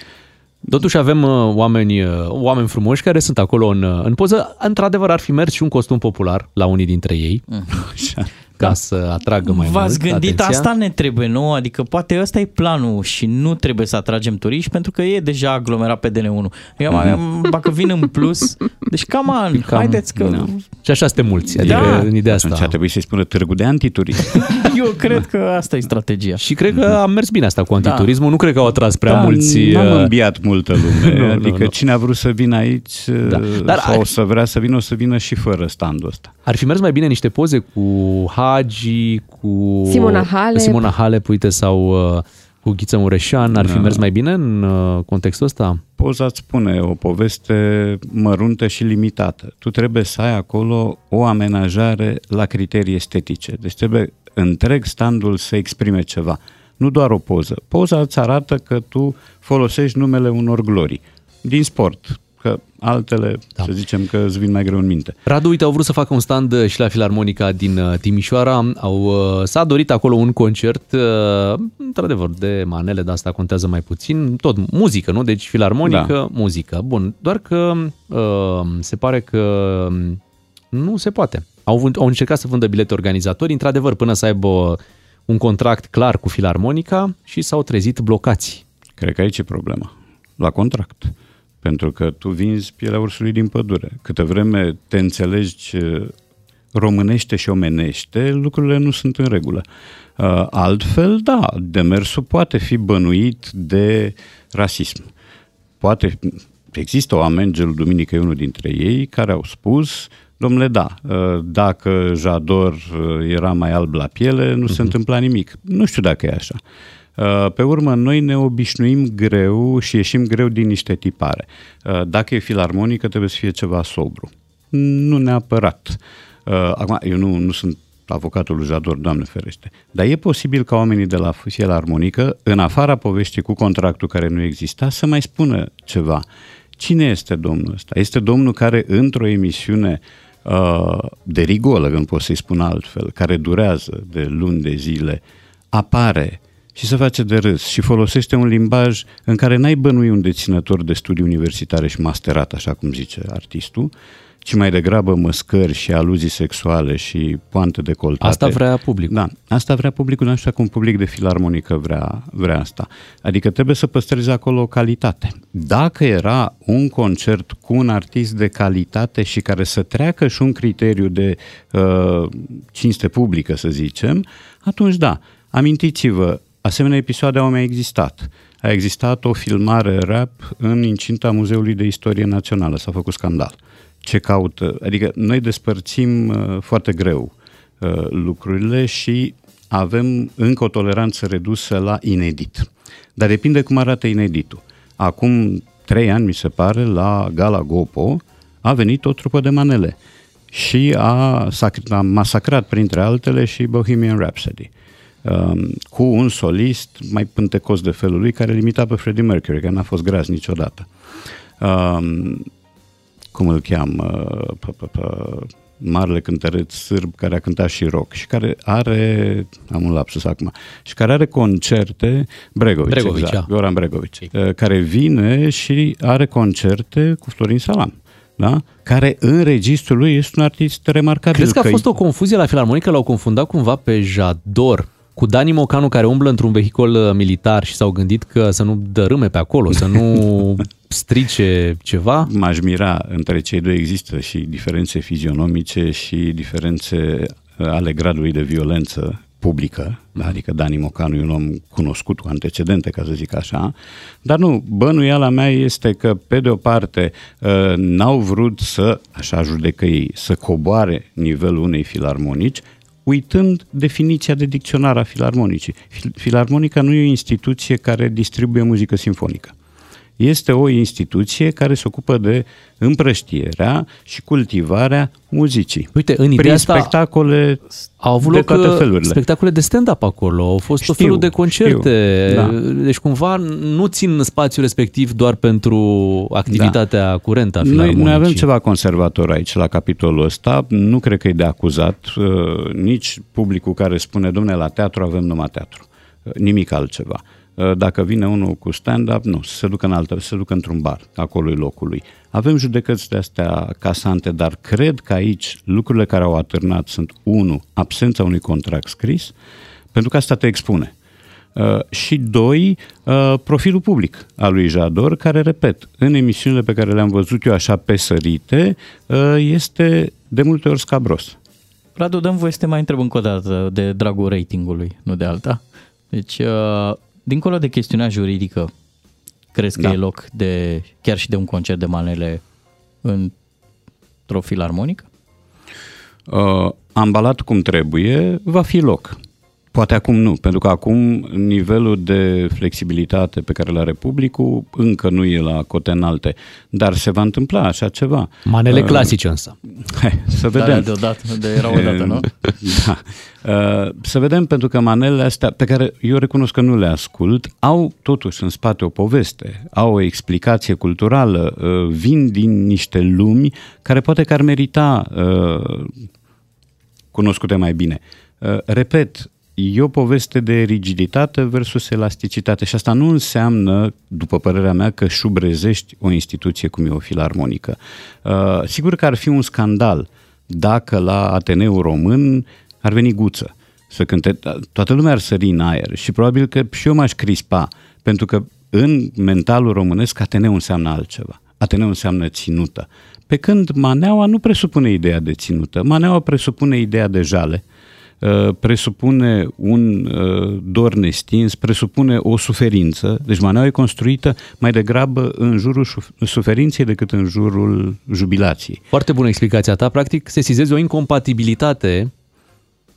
Totuși avem uh, oameni, uh, oameni frumoși care sunt acolo în, uh, în poză. Într-adevăr ar fi mers și un costum popular la unii dintre ei. Așa. Ca să atragă mai V-ați mult gândit, atenția. asta ne trebuie nouă, adică poate ăsta e planul și nu trebuie să atragem turiști pentru că e deja aglomerat pe DN1. Eu mai am, dacă vin în plus, deci cam an, Cam, haideți că... da. Și așa suntem mulți, adică Da. în ideea asta. Atunci ar trebui să-i spună târgu de antiturism. Eu cred că asta e strategia. Și cred că a mers bine asta cu antiturismul. Nu cred că au atras prea da, mulți... N-am uh, înbiat multă lume. Nu, nu, adică nu. cine a vrut să vină aici Da. da. Dar sau ar- o să vrea să vină, o să vină și fără standul ăsta. Ar fi mers mai bine niște poze cu Hagi, cu Simona Halep. Simona Halep, uite, sau uh, cu Ghiță Mureșan ar fi Da. mers mai bine în uh, contextul ăsta? Poza îți spune o poveste măruntă și limitată. Tu trebuie să ai acolo o amenajare la criterii estetice. Deci trebuie întreg standul să exprime ceva. Nu doar o poză. Poza îți arată că tu folosești numele unor glorii din sport, că altele, da. să zicem că îți vin mai greu în minte. Radu, uite, au vrut să facă un stand uh, și la Filarmonica din uh, Timișoara. Au, uh, s-a dorit acolo un concert, uh, într-adevăr, de manele, dar asta contează mai puțin. Tot muzică, nu? Deci Filarmonică, da. muzică. Bun, doar că uh, se pare că um, nu se poate. Au, vând- au încercat să vândă bilete organizatori, într-adevăr, până să aibă un contract clar cu Filarmonica și s-au trezit blocați. Cred că aici e problema. La contract. Pentru că tu vinzi pielea ursului din pădure. Câte vreme te înțelegi uh, românește și omenește, lucrurile nu sunt în regulă. Uh, Altfel, da, demersul poate fi bănuit de rasism. Poate, există oameni, Gel Duminică e unul dintre ei, care au spus, domnule, da, uh, dacă Jador uh, era mai alb la piele, nu se întâmpla nimic. Nu știu dacă e așa. Uh, Pe urmă, noi ne obișnuim greu și ieșim greu din niște tipare. Uh, Dacă e filarmonică, trebuie să fie ceva sobru. Nu neapărat. Uh, Acum, eu nu, nu sunt avocatul lui Jador, Doamne ferește. Dar e posibil ca oamenii de la filarmonică, în afara poveștii cu contractul care nu exista, să mai spună ceva. Cine este domnul ăsta? Este domnul care într-o emisiune uh, de rigolă, când pot să-i spun altfel, care durează de luni de zile, apare și se face de râs și folosește un limbaj în care n-ai bănui un deținător de studii universitare și masterat, așa cum zice artistul, ci mai degrabă măscări și aluzii sexuale și poante decoltate. Asta vrea publicul. Da, asta vrea publicul, nu știu cum public de filarmonică vrea, vrea asta. Adică trebuie să păstrezi acolo o calitate. Dacă era un concert cu un artist de calitate și care să treacă și un criteriu de uh, cinste publică, să zicem, atunci da, amintiți-vă, asemenea episoade au mai existat. A existat o filmare rap în incinta Muzeului de Istorie Națională, s-a făcut scandal. Ce caută? Adică noi despărțim uh, foarte greu uh, lucrurile și avem încă o toleranță redusă la inedit. Dar depinde cum arată ineditul. Acum trei ani, mi se pare, la Gala Gopo a venit o trupă de manele și a, sac- a masacrat, printre altele, și Bohemian Rhapsody um, cu un solist mai pântecos de felul lui care limita pe Freddie Mercury, că n-a fost gras niciodată. Um, cum îl cheamă? P- p- p- marele cântăreț sârb care a cântat și rock și care are, am un lapsus acum, și care are concerte, Bregovici, Bregovici, exact, da. Goran Bregovici, uh, care vine și are concerte cu Florin Salam. Da? care în registrul lui este un artist remarcabil. Crezi că a fost o confuzie la Filarmonică? L-au confundat cumva pe Jador cu Dani Mocanu care umblă într-un vehicol uh, militar și s-au gândit că să nu dărâme pe acolo, să nu strice ceva? M-aș mira, între cei doi există și diferențe fizionomice și diferențe uh, ale gradului de violență publică, da? adică Dani Mocanu e un om cunoscut cu antecedente, ca să zic așa, dar nu, bănuiala mea este că, pe de o parte, uh, n-au vrut să, așa judecă ei, să coboare nivelul unei filarmonici, uitând definiția de dicționar a filarmonicii. Fil- Filarmonica nu e o instituție care distribuie muzică simfonică. Este o instituție care se ocupă de împrăștierea și cultivarea muzicii. Uite, în ideea prin asta spectacole Au avut de loc toate uh, felurile. spectacole de stand-up acolo, au fost tot Știu, felul de concerte. știu, da. Deci cumva nu țin spațiul respectiv doar pentru activitatea curentă a Noi, filarmonicii. noi avem ceva conservator aici la capitolul ăsta, nu cred că e de acuzat uh, nici publicul care spune, domne, la teatru avem numai teatru, Uh, nimic altceva. Uh, Dacă vine unul cu stand-up, nu, să se ducă în altă, să se ducă într-un bar, acolo e locul lui. Avem judecăți de astea casante, dar cred că aici lucrurile care au atârnat sunt, unu, absența unui contract scris, pentru că asta te expune. Uh, și doi, uh, profilul public al lui Jador, care, repet, în emisiunile pe care le-am văzut eu așa pesărite, uh, este de multe ori scabros. Radu, dăm voie să te mai întreb încă o dată de dragul ratingului, nu de alta. Deci, uh, dincolo de chestiunea juridică, crezi că Da. e loc de chiar și de un concert de manele într-o filarmonică? Uh, ambalat cum trebuie, va fi loc. Poate acum nu, pentru că acum nivelul de flexibilitate pe care l are publicul încă nu e la cote înalte, dar se va întâmpla așa ceva. Manele Uh, clasice însă. Hai, să Da, vedem. deodată, de era odată, nu? Da. Uh, Să vedem, pentru că manelele astea, pe care eu recunosc că nu le ascult, au totuși în spate o poveste, au o explicație culturală, uh, vin din niște lumi care poate că ar merita uh, cunoscute mai bine. Uh, Repet, e o poveste de rigiditate versus elasticitate și asta nu înseamnă, după părerea mea, că șubrezești o instituție cum e o filarmonică. Uh, Sigur că ar fi un scandal dacă la Ateneul Român ar veni guță să cânte, toată lumea ar sări în aer și probabil că și eu m-aș crispa, pentru că în mentalul românesc Ateneu înseamnă altceva. Ateneu înseamnă ținută. Pe când maneaua nu presupune ideea de ținută, maneaua presupune ideea de jale, uh, presupune un uh, dor nestins, presupune o suferință. Deci maneaua e construită mai degrabă în jurul șuf- suferinței decât în jurul jubilației. Foarte bună explicația ta. Practic, sesizezi o incompatibilitate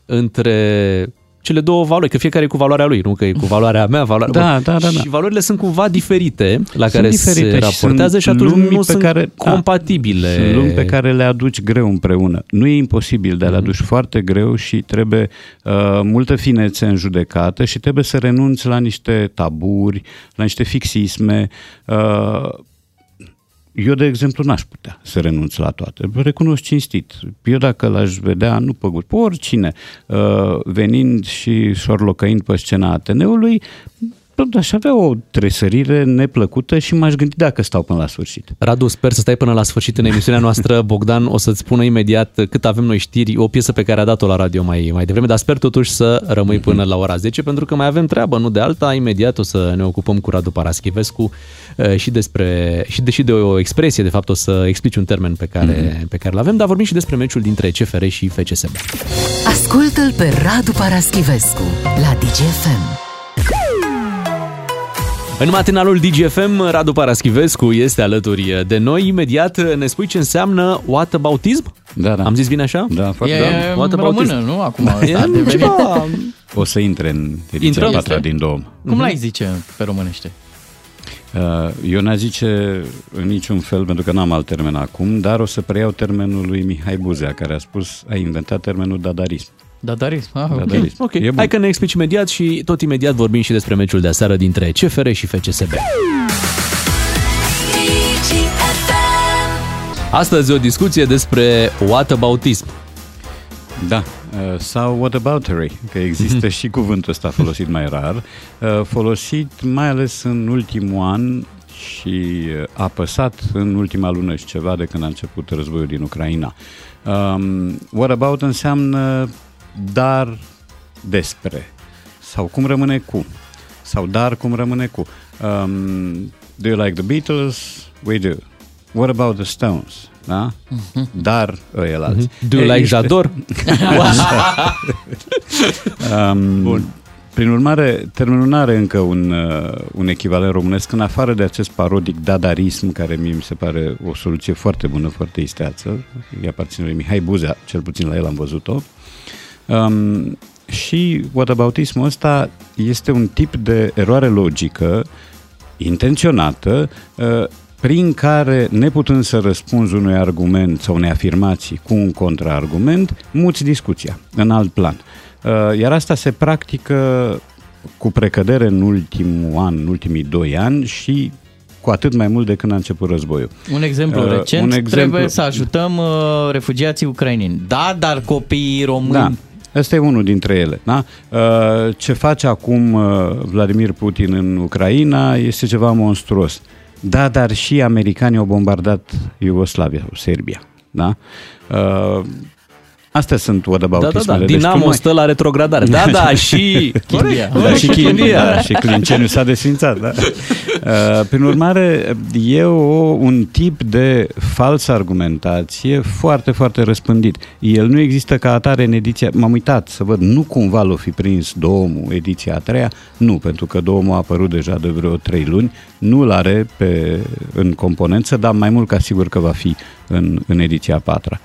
între cele două valori, că fiecare e cu valoarea lui, nu că e cu valoarea mea, valoarea... Da, da, da, da. Și valorile sunt cumva diferite la Sunt care diferite se și raportează și, sunt atunci lumi nu pe sunt care- da. compatibile. Sunt lumi pe care le aduci greu împreună. Nu e imposibil, dar le Mhm. aduci foarte greu și trebuie uh, multă finețe în judecată și trebuie să renunți la niște taburi, la niște fixisme. Uh, eu, de exemplu, n-aș putea să renunț la toate. Recunosc cinstit. Eu dacă l-aș vedea, nu pe gust, pe oricine, uh, venind și șorlocăind pe scena Ateneului, aș avea o tresărire neplăcută și m-aș gândi dacă stau până la sfârșit. Radu, sper să stai până la sfârșit în emisiunea noastră. Bogdan o să-ți spună imediat cât avem noi știri, o piesă pe care a dat-o la radio mai, mai devreme, dar sper totuși să rămâi până la ora 10, pentru că mai avem treabă, nu de alta. Imediat o să ne ocupăm cu Radu Paraschivescu eh, și despre, și deși de o expresie, de fapt o să explici un termen pe care, Mhm. pe care l-avem, dar vorbim și despre meciul dintre CFR și FCSB. Ascultă-l pe Radu Paraschivescu la DGFM. În matinalul DGFM, Radu Paraschivescu este alături de noi. Imediat ne spui ce înseamnă whataboutism? Da, da. Am zis bine așa? Da, foarte E bine. română, nu? Acum E asta a devenit. ceva... O să intre în ediția Intră? patra Este? din două. Cum l-ai zice pe românește? Uh, Eu n-aș zice în niciun fel, pentru că n-am alt termen acum, dar o să preiau termenul lui Mihai Buzea, care a spus, a inventat termenul dadarism. Dadarism. Ah, ok. Dadarism. Ok, E bun. hai că ne explici imediat și tot imediat vorbim și despre meciul de aseară dintre CFR și FCSB. Astăzi o discuție despre whataboutism. Da, uh, sau whataboutery, că există și cuvântul ăsta folosit mai rar, uh, folosit mai ales în ultimul an și uh, apăsat în ultima lună și ceva de când a început războiul din Ucraina. Um, what about înseamnă dar despre sau cum rămâne cu sau dar cum rămâne cu. Um, do you like the Beatles? We do. What about the Stones? Da? Dar ăilalți. Mhm. Do you E, like este- Jador? um, Bun. Prin urmare, termenul nu are încă un, uh, un echivalent românesc, în afară de acest parodic dadarism, care mie mi se pare o soluție foarte bună, foarte isteață. Îi aparține lui Mihai Buzea, cel puțin la el am văzut-o. Um, și whataboutismul ăsta este un tip de eroare logică intenționată uh, prin care, neputând să răspunzi unui argument sau unei afirmații cu un contraargument, muți discuția în alt plan. Uh, Iar asta se practică cu precădere în ultimul an, în ultimii doi ani și cu atât mai mult de când a început războiul. Un exemplu Uh, recent, un un exemplu- trebuie să ajutăm uh, refugiații ucraineni. Da, dar copiii români... Da, ăsta e unul dintre ele. Da? Uh, Ce face acum uh, Vladimir Putin în Ucraina este ceva monstruos. Da, dar și americanii au bombardat Iugoslavia, Serbia. Da? Uh, Astea sunt Da, da, whataboutismele. da. Deci Dinamo tu mai- stă la retrogradare. Da, da, și... Chindia. Da, și, Chin, Chindia. da, și Clinceniu s-a desfințat. Da. Uh, Prin urmare, e o, un tip de falsă argumentație foarte, foarte răspândit. El nu există ca atare în ediția... M-am uitat să văd, nu cumva l-o fi prins Domul ediția a treia, nu, pentru că Domul a apărut deja de vreo trei luni, nu-l are pe, în componență, dar mai mult ca sigur că va fi în, în ediția a patra.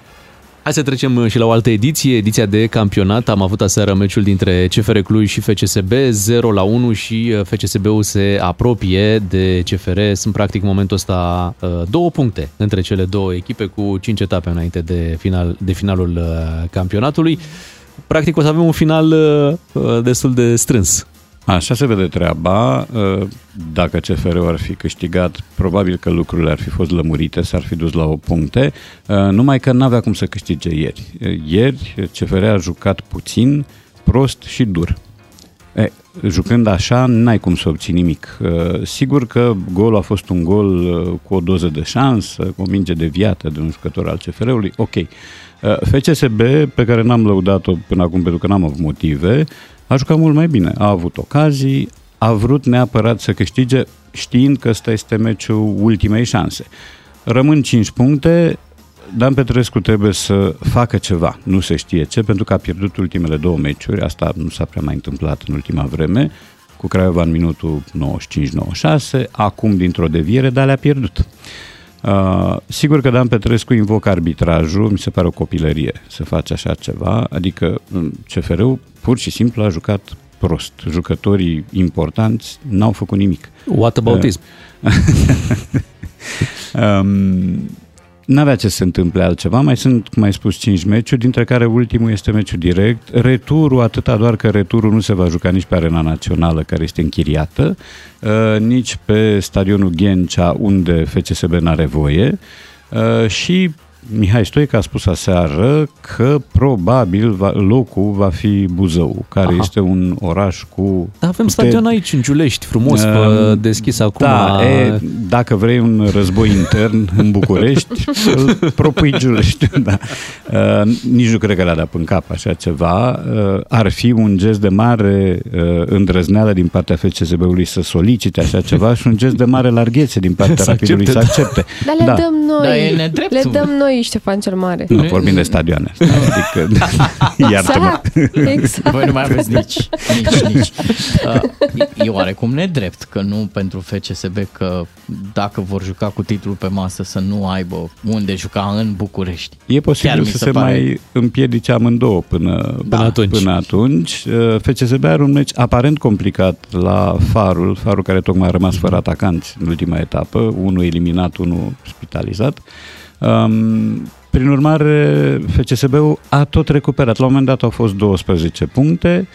Hai să trecem uh, și la o altă ediție, ediția de campionat. Am avut aseară meciul dintre CFR Cluj și FCSB, 0 la 1 și uh, FCSB-ul se apropie de CFR. Sunt practic în momentul ăsta uh, două puncte între cele două echipe cu 5 etape înainte de, final, de finalul uh, campionatului. Practic o să avem un final uh, uh, destul de strâns. Așa se vede treaba. Uh, Dacă CFR-ul ar fi câștigat, probabil că lucrurile ar fi fost lămurite, s-ar fi dus la o puncte, uh, numai că n-avea cum să câștige ieri. Uh, Ieri CFR a jucat puțin, prost și dur. E, jucând așa, n-ai cum să obții nimic. Uh, Sigur că golul a fost un gol uh, cu o doză de șansă, cu o minge deviată de un jucător al CFR-ului, ok. Uh, FCSB, pe care n-am lăudat-o până acum pentru că n-am avut motive, a jucat mult mai bine. A avut ocazii, a vrut neapărat să câștige, știind că ăsta este meciul ultimei șanse. Rămân 5 puncte, Dan Petrescu trebuie să facă ceva, nu se știe ce, pentru că a pierdut ultimele două meciuri, asta nu s-a prea mai întâmplat în ultima vreme, cu Craiova în minutul 95-96, acum dintr-o deviere, dar le-a pierdut. Uh, sigur că Dan Petrescu invocă arbitrajul, mi se pare o copilărie să faci așa ceva, adică mm, CFR-ul pur și simplu a jucat prost. Jucătorii importanți n-au făcut nimic. Whataboutism. um, N-avea ce să se întâmple altceva, mai sunt, cum ai spus, 5 meciuri, dintre care ultimul este meciul direct. Returul, atâta doar că returul nu se va juca nici pe arena națională, care este închiriată, uh, nici pe stadionul Ghencea, unde FCSB n-are voie. Uh, și Mihai Stoica a spus aseară că probabil va, locul va fi Buzău, care Aha. este un oraș cu... Dar avem puteri- stadion aici, în Giulești, frumos, Um, uh, deschis acum. Da, e, dacă vrei un război intern în București, îl propui Giulești. Da. Uh, nici nu cred că le-a dat în cap așa ceva. Uh, ar fi un gest de mare uh, îndrăzneală din partea FCSB-ului să solicite așa ceva și un gest de mare larghețe din partea Să Rapidului să accepte, accepte. Dar le da. dăm noi. Dar e nedrept. Le dăm noi, Ștefan cel Mare. Nu, vorbim de stadioane. Adică, iartă-mă. Exact, exact. Voi nu mai aveți nici, nici, nici. Uh, e oarecum nedrept că nu pentru FCSB că dacă vor juca cu titlul pe masă să nu aibă unde juca în București. E posibil Chiar mi să se se pare- mai împiedice amândouă până, Până atunci. Până atunci. Uh, FCSB are un meci aparent complicat la Farul, Farul care tocmai a rămas fără atacanți în ultima etapă, unul eliminat, unul spitalizat. Um, prin urmare, FCSB-ul a tot recuperat. La un moment dat au fost 12 puncte,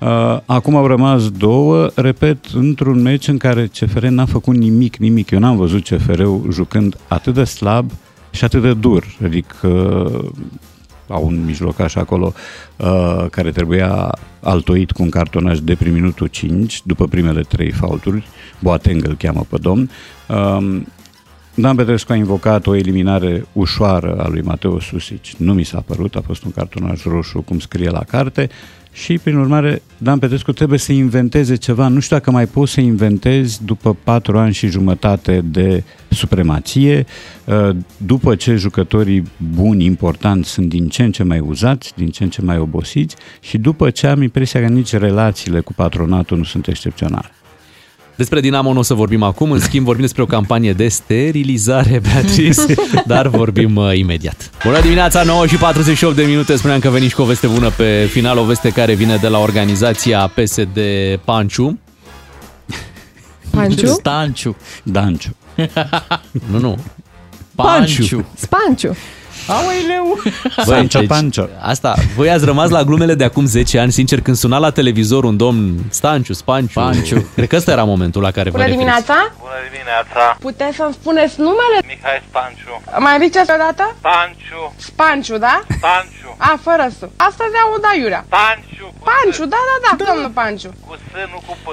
Uh, acum au rămas două, repet, într-un meci în care CFR n-a făcut nimic, nimic. Eu n-am văzut CFR-ul jucând atât de slab și atât de dur. Adică au un mijlocaș acolo uh, care trebuia altoit cu un cartonaj de prin minutul 5, după primele trei faulturi. Boateng îl cheamă pe domn. Um, Dan Petrescu a invocat o eliminare ușoară a lui Mateo Susic. Nu mi s-a părut, a fost un cartonaj roșu, cum scrie la carte. Și, prin urmare, Dan Petrescu trebuie să inventeze ceva. Nu știu dacă mai poți să inventezi după patru ani și jumătate de supremație, uh, după ce jucătorii buni, importanți, sunt din ce în ce mai uzați, din ce în ce mai obosiți și după ce am impresia că nici relațiile cu patronatul nu sunt excepționale. Despre Dinamo nu o să vorbim acum, în schimb vorbim despre o campanie de sterilizare, Beatrice, dar vorbim uh, imediat. Bună dimineața, 9 și 48 de minute, spuneam că veni și cu o veste bună pe final, o veste care vine de la organizația PSD Panciu. Panciu? Stanciu. Danciu. Nu, nu. Panciu. Spanciu. Aoleu! Băi, Sancio deci, Pancio. asta, voi ați rămas la glumele de acum 10 ani, sincer, când suna la televizor un domn Stanciu, Spanciu. Panciu. Cred că ăsta era momentul la care vă Bună referiți. dimineața! Bună dimineața! Puteți să-mi spuneți numele? Mihai Spanciu. Mai riceți odată? Panciu. Spanciu, da? Panciu. A, fără să. Astăzi aud aiurea. Panciu. Cu Panciu, da, da, da, domnul Panciu. Cu S, nu cu P.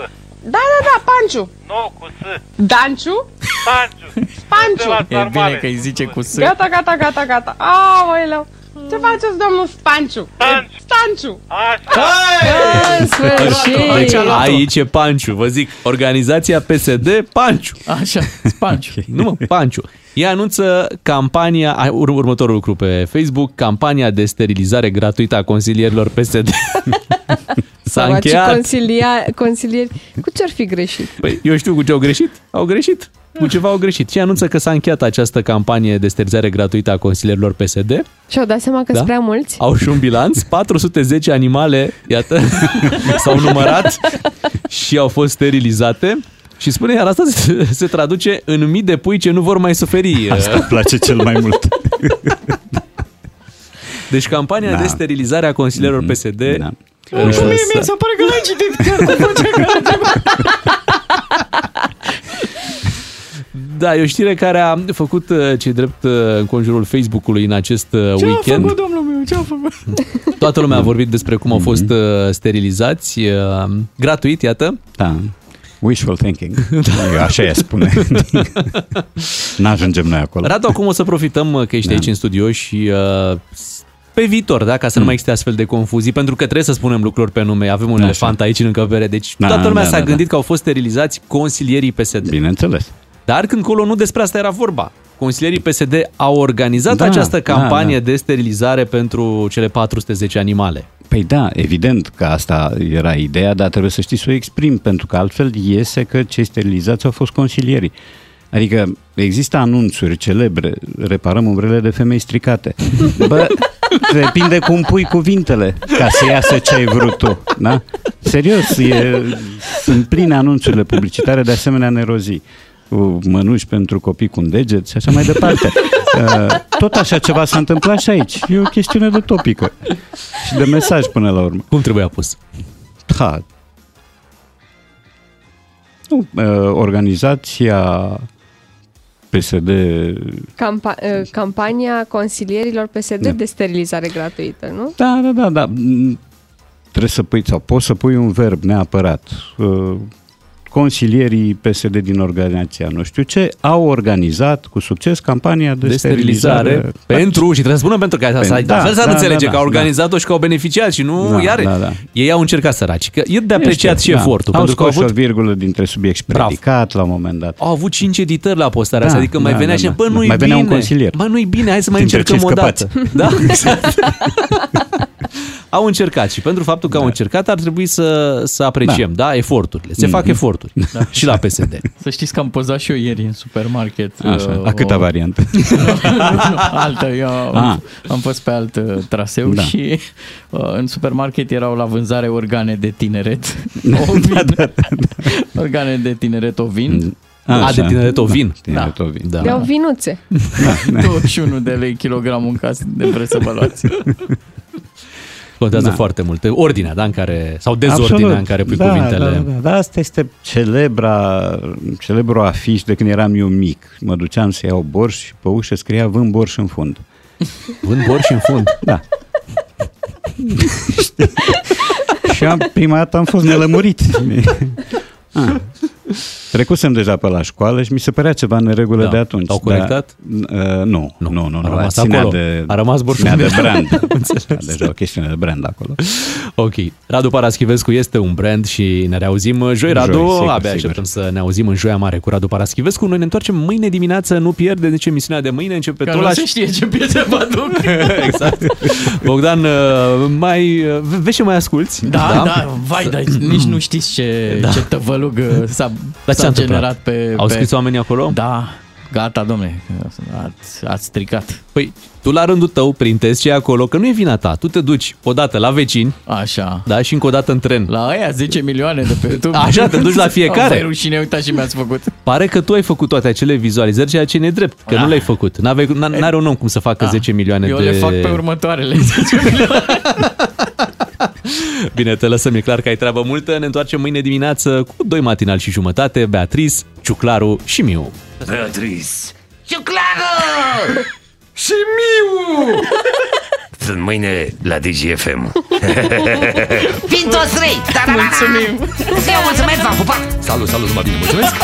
Da, da, da, Panciu. Nu, cu S. Danciu? Panciu. Panciu. E bine că îi zice cu S. Gata, gata, gata, gata. Aoleu. Ce faceți, domnul Spanciu? Stanciu. În sfârșit. Deci aici e Panciu, vă zic, organizația PSD Panciu. Așa, Panciu. Nu mă, Panciu. Ea anunță campania, a, ur- următorul lucru pe Facebook, campania de sterilizare gratuită a consilierilor PSD. S-a Săraci încheiat. Consilia, consilieri. Cu ce-ar fi greșit? Păi, eu știu cu ce au greșit. Au greșit. cu ceva au greșit. Și anunță că s-a încheiat această campanie de sterilizare gratuită a consilierilor PSD. Și-au dat seama că Da? sunt prea mulți? Au și un bilanț, 410 animale, iată, s-au numărat și au fost sterilizate. Și spune, iar asta se, se traduce în mii de pui ce nu vor mai suferi. Asta îmi place cel mai mult. Deci campania Da. de sterilizare a consilierilor PSD... Da. Mie mi se pare că l-ai citit chiar cu vocea care Da, e o știre care a făcut uh, ce drept uh, în conjurul Facebook-ului în acest uh, Ce a weekend. făcut, domnul meu? Ce a făcut? Toată lumea a vorbit despre cum au fost uh, sterilizați uh, gratuit, iată. Da. Wishful thinking. Da. Așa ea spune. N-ajungem noi acolo. Radu, acum o să profităm uh, că ești Da. aici în studio și uh, pe viitor, da, ca să nu mai existe astfel de confuzii, pentru că trebuie să spunem lucruri pe nume. Avem un Așa. elefant aici în încăpere, deci Da, toată lumea da, s-a da, gândit că au fost sterilizați consilierii PSD. Bineînțeles. Dar când colo nu despre asta era vorba. Consilierii PSD au organizat Da, această da, campanie da. de sterilizare pentru cele 410 animale. Păi da, evident că asta era ideea, dar trebuie să știi să o exprim, pentru că altfel iese că cei sterilizați au fost consilierii. Adică există anunțuri celebre, reparăm umbrele de femei stricate. Bă, depinde cum pui cuvintele ca să iasă ce ai vrut tu. Da? Serios, e, sunt pline anunțurile publicitare de asemenea nerozii. Cu Mănuși pentru copii cu un deget și așa mai departe. Uh, Tot așa ceva s-a întâmplat și aici. E o chestiune de topică și de mesaj până la urmă. Cum trebuie pus? Ha. Nu, uh, organizația PSD Campa- uh, campania consilierilor PSD Da. de sterilizare gratuită, nu? Da, da, da, da. Mm, Trebuie să pui, sau poți să pui un verb neapărat. Uh, Consilierii PSD din organizația nu știu ce au organizat cu succes campania de, De sterilizare pentru, și trebuie să spunem pentru că asta, Pentru- da, da, fel să da, înțelege da, că au da, organizat-o și că au beneficiat și nu, Da, iar da, da. ei au încercat săraci. Că e de apreciat și Este, efortul. Da. Au pentru că au scos avut, o virgulă dintre subiect și predicat la un moment dat. au avut 5 editări la postarea Da, asta, adică mai da, venea da, și da. bă, nu-i Mai venea bine. un consilier. Bă, nu-i bine, hai să mai Dintre încercăm cei o dată. scăpați. Da, exact. au încercat și pentru faptul că au încercat ar trebui să, să apreciem, da, eforturile. Se fac Mhm. eforturi și la PSD. Să știți că am pozat și eu ieri în supermarket. Așa, uh, la câta o- variante? altă, eu am, Ah. am fost pe alt uh, traseu Da. și uh, în supermarket erau la vânzare organe de tineret. Ovin. Organe de tineret ovin. A, de tineret ovin. Tineret ovin. Da. De-au vinuțe. 21 de lei kilogramul în casă de vreți să vă luați. Contează Da. foarte multe. Ordinea, da, în care, sau dezordinea Absolut. în care pui da, cuvintele. Da, da, da, asta este celebra, celebru afiș de când eram eu mic. Mă duceam să iau borș și pe ușă scria vând borș în fund. Vând borș în fund? Da. Știi? și am, prima dată am fost nelămurit. Ah. Trecusem deja pe la școală și mi se părea ceva în regulă Da. de atunci. Au corectat? Dar, uh, nu, nu, nu, nu. A rămas ținea acolo. De, A rămas borșul ținea de undeva. brand. Am înțeles. Era deja o chestiune de brand acolo. Ok. Radu Paraschivescu este un brand și ne reauzim joi, Joi, Radu. sigur, Abia sigur. așteptăm să ne auzim în Joia Mare cu Radu Paraschivescu. Noi ne întoarcem mâine dimineață, nu pierde nici emisiunea de mâine, începe Că tot nu la... se știe ce piese vă aduc. exact. Bogdan, uh, mai, uh, vezi ce mai asculti? Da, da, da, vai, dar nici nu știți ce, Da. da. ce tăvălug uh, s-a, Dar ce s-a s-a generat întâmplat? pe... Au pe... scris oamenii acolo? Da, gata, domne, ați, ați stricat. Păi, tu la rândul tău printezi ce e acolo, că nu e vina ta. Tu te duci odată la vecini, Așa. da, și încă o dată în tren. La aia 10 milioane de pe YouTube. Așa, te duci la fiecare. Vai rușine, uitați și mi-ați făcut. Pare că tu ai făcut toate acele vizualizări, ceea ce e nedrept, că Da. nu le-ai făcut. N-ave, n- n-are un om cum să facă 10 milioane Eu de... le fac pe următoarele 10 milioane. Bine, te lăsăm, e clar că ai treabă multă. Ne întoarcem mâine dimineață cu doi matinal și jumătate, Beatrice, Ciuclaru și Miu. Beatrice Ciuclară! Și Miu! Sunt mâine la DGFM. Vin toți trei! Da, da, da, da. Mulțumim! Eu mulțumesc, v-am pupat! Salut, salut, numai bine, mulțumesc!